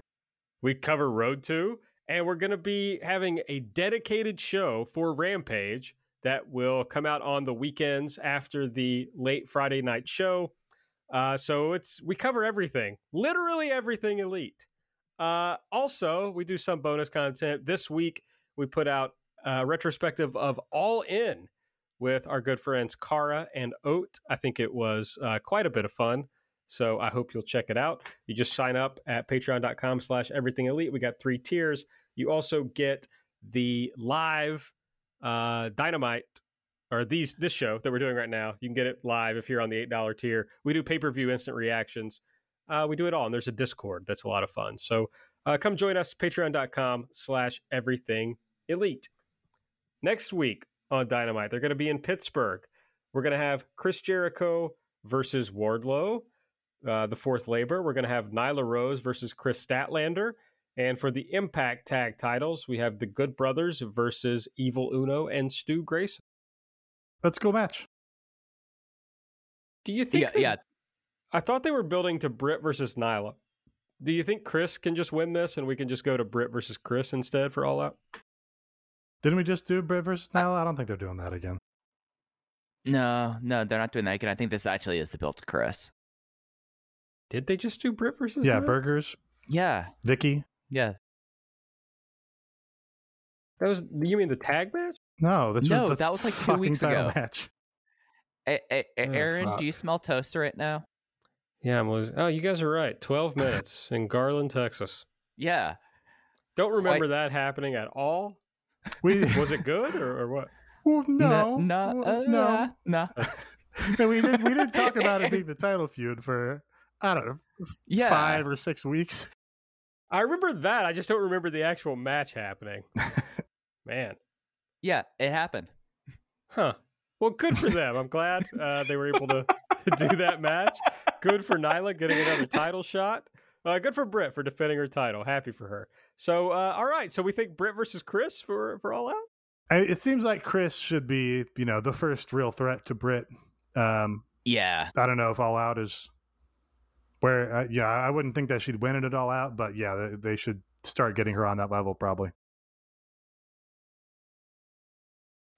We cover Road 2, and we're going to be having a dedicated show for Rampage that will come out on the weekends after the late Friday night show. Uh, so it's we cover everything, literally everything elite. Uh, also, we do some bonus content. This week, we put out a retrospective of All In with our good friends Kara and Oat. I think it was uh, quite a bit of fun. So I hope you'll check it out. You just sign up at patreon.com slash everything elite. We got three tiers. You also get the live uh, dynamite or these this show that we're doing right now. You can get it live if you're on the eight dollar tier. We do pay per view instant reactions. Uh, we do it all, and there's a Discord that's a lot of fun. So uh, come join us, patreon.com slash everything elite. Next week on Dynamite, they're going to be in Pittsburgh. We're going to have Chris Jericho versus Wardlow, uh, the fourth labor. We're going to have Nyla Rose versus Kris Statlander. And for the Impact Tag titles, we have the Good Brothers versus Evil Uno and Stu Grayson. Let's go match. Do you think? Yeah, they- yeah. I thought they were building to Britt versus Nyla. Do you think Kris can just win this and we can just go to Britt versus Kris instead for all out? Didn't we just do Britt versus Nyla? I don't think they're doing that again. No, no, they're not doing that again. I think this actually is the build to Kris. Did they just do Britt versus Yeah, Nyla? burgers, Yeah, Vicky. yeah. That was you mean the tag match? No, this No, was the that was like two weeks ago. match. A- A- A- Oh, Aaron, fuck. do you smell toast right now? Yeah, I'm losing. Oh, you guys are right. Twelve minutes in Garland, Texas. Yeah. Don't remember that happening at all. We Was it good or, or what? well, no, No. well, uh, no. No. And we didn't. We didn't talk about it being the title feud for I don't know Yeah. five or six weeks. I remember that. I just don't remember the actual match happening. Man, Yeah, it happened. huh? Well, good for them. I'm glad uh, they were able to, to do that match. Good for Nyla getting another title shot. Uh, good for Britt for defending her title. Happy for her. So, uh, all right. So we think Britt versus Kris for for All Out. I, it seems like Kris should be, you know, the first real threat to Britt. Um, Yeah. I don't know if All Out is where. Uh, yeah, I wouldn't think that she'd win it at All Out, but yeah, they, they should start getting her on that level probably.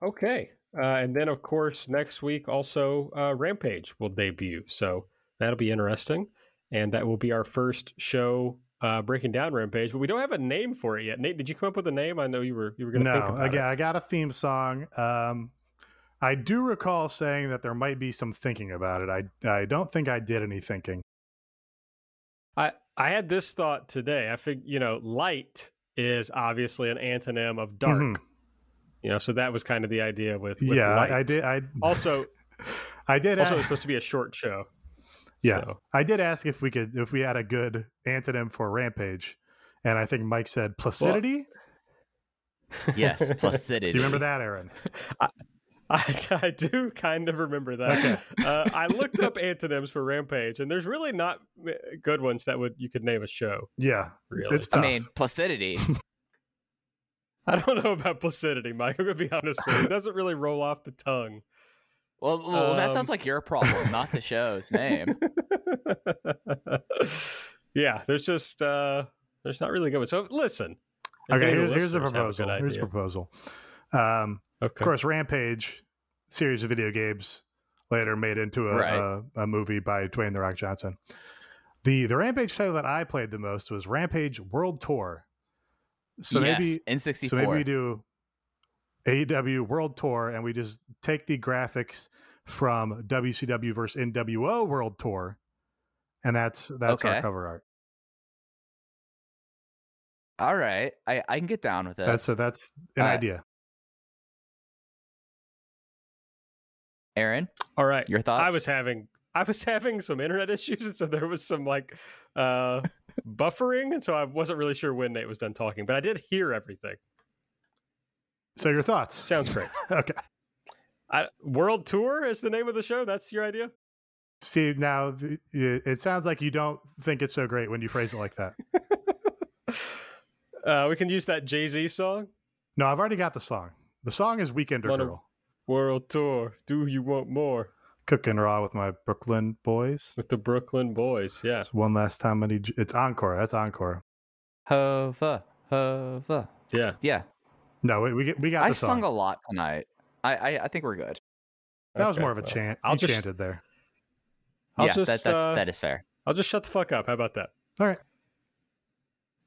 Okay. Uh, and then, of course, next week also uh, Rampage will debut. So that'll be interesting. And that will be our first show uh, breaking down Rampage. But we don't have a name for it yet. Nate, did you come up with a name? I know you were you were going to No, think about again. I got a theme song. Um, I do recall saying that there might be some thinking about it. I I don't think I did any thinking. I I had this thought today. I think you know, light is obviously an antonym of dark. Mhm. You know, so that was kind of the idea with, with yeah, light. I, I did. I Also, I did. also, it's supposed to be a short show. Yeah, so. I did ask if we could if we had a good antonym for Rampage, and I think Mike said placidity. Yes. Placidity. do you remember that, Aaron? I, I do kind of remember that. Okay. Uh, I looked up antonyms for Rampage, and there's really not good ones that would you could name a show. Yeah, Really, it's I mean, placidity. I don't know about placidity, Mike. I'm gonna be honest with you. It doesn't really roll off the tongue. Well, well that Um, sounds like your problem, not the show's name. yeah, there's just uh there's not really good ones. So listen. okay, any of here's, the here's a proposal. Here's a proposal. Um, Okay. Of course, Rampage series of video games later made into a, Right. a, a movie by Dwayne the Rock Johnson. The the Rampage title that I played the most was Rampage World Tour. So yes, maybe N64. so maybe we do AEW World Tour and we just take the graphics from WCW versus NWO World Tour, and that's that's our cover art. All right, I, I can get down with this. That's a, that's an Uh, idea. Aaron, All right. your thoughts? I was having I was having some internet issues, and so there was some like uh buffering, and so I wasn't really sure when Nate was done talking, but I did hear everything. So your thoughts? Sounds great. okay. I, World Tour is the name of the show. That's your idea. See now, it it sounds like you don't think it's so great when you phrase it like that. Uh, we can use that Jay Z song. No, I've already got the song. The song is Weekender One Girl. World Tour. Do you want more Cooking raw with my Brooklyn boys. with the Brooklyn Boys? Yeah. It's one last time I need. you- It's encore. That's encore. Hova, Hova. Yeah. Yeah, No, we we, get, we got I've song. sung a lot tonight. I, I, I think we're good. that was more of a well, chant. I'll you just chanted there. I'll yeah, just that, that's, uh, that is fair. I'll just shut the fuck up. How about that? All right.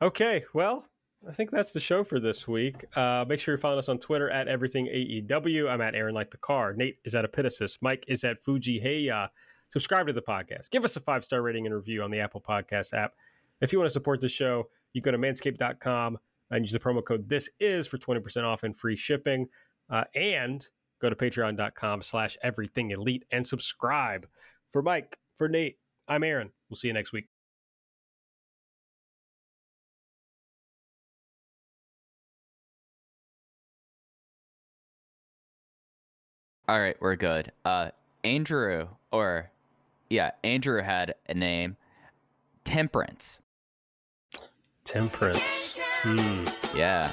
Okay, well, I think that's the show for this week. Uh, make sure you're following us on Twitter at everything AEW. I'm at Aaron Like the Car. Nate is at Epitasis. Mike is at Fuji Heya. Subscribe to the podcast. Give us a five star rating and review on the Apple Podcast app. If you want to support the show, you go to manscaped.com and use the promo code This Is for 20% off and free shipping. Uh, and go to patreon.com slash everything elite and subscribe. For Mike, for Nate, I'm Aaron. We'll see you next week. All right, we're good. Uh, Andrew, or yeah, Andrew had a name, Temperance. Temperance. Hmm. Yeah,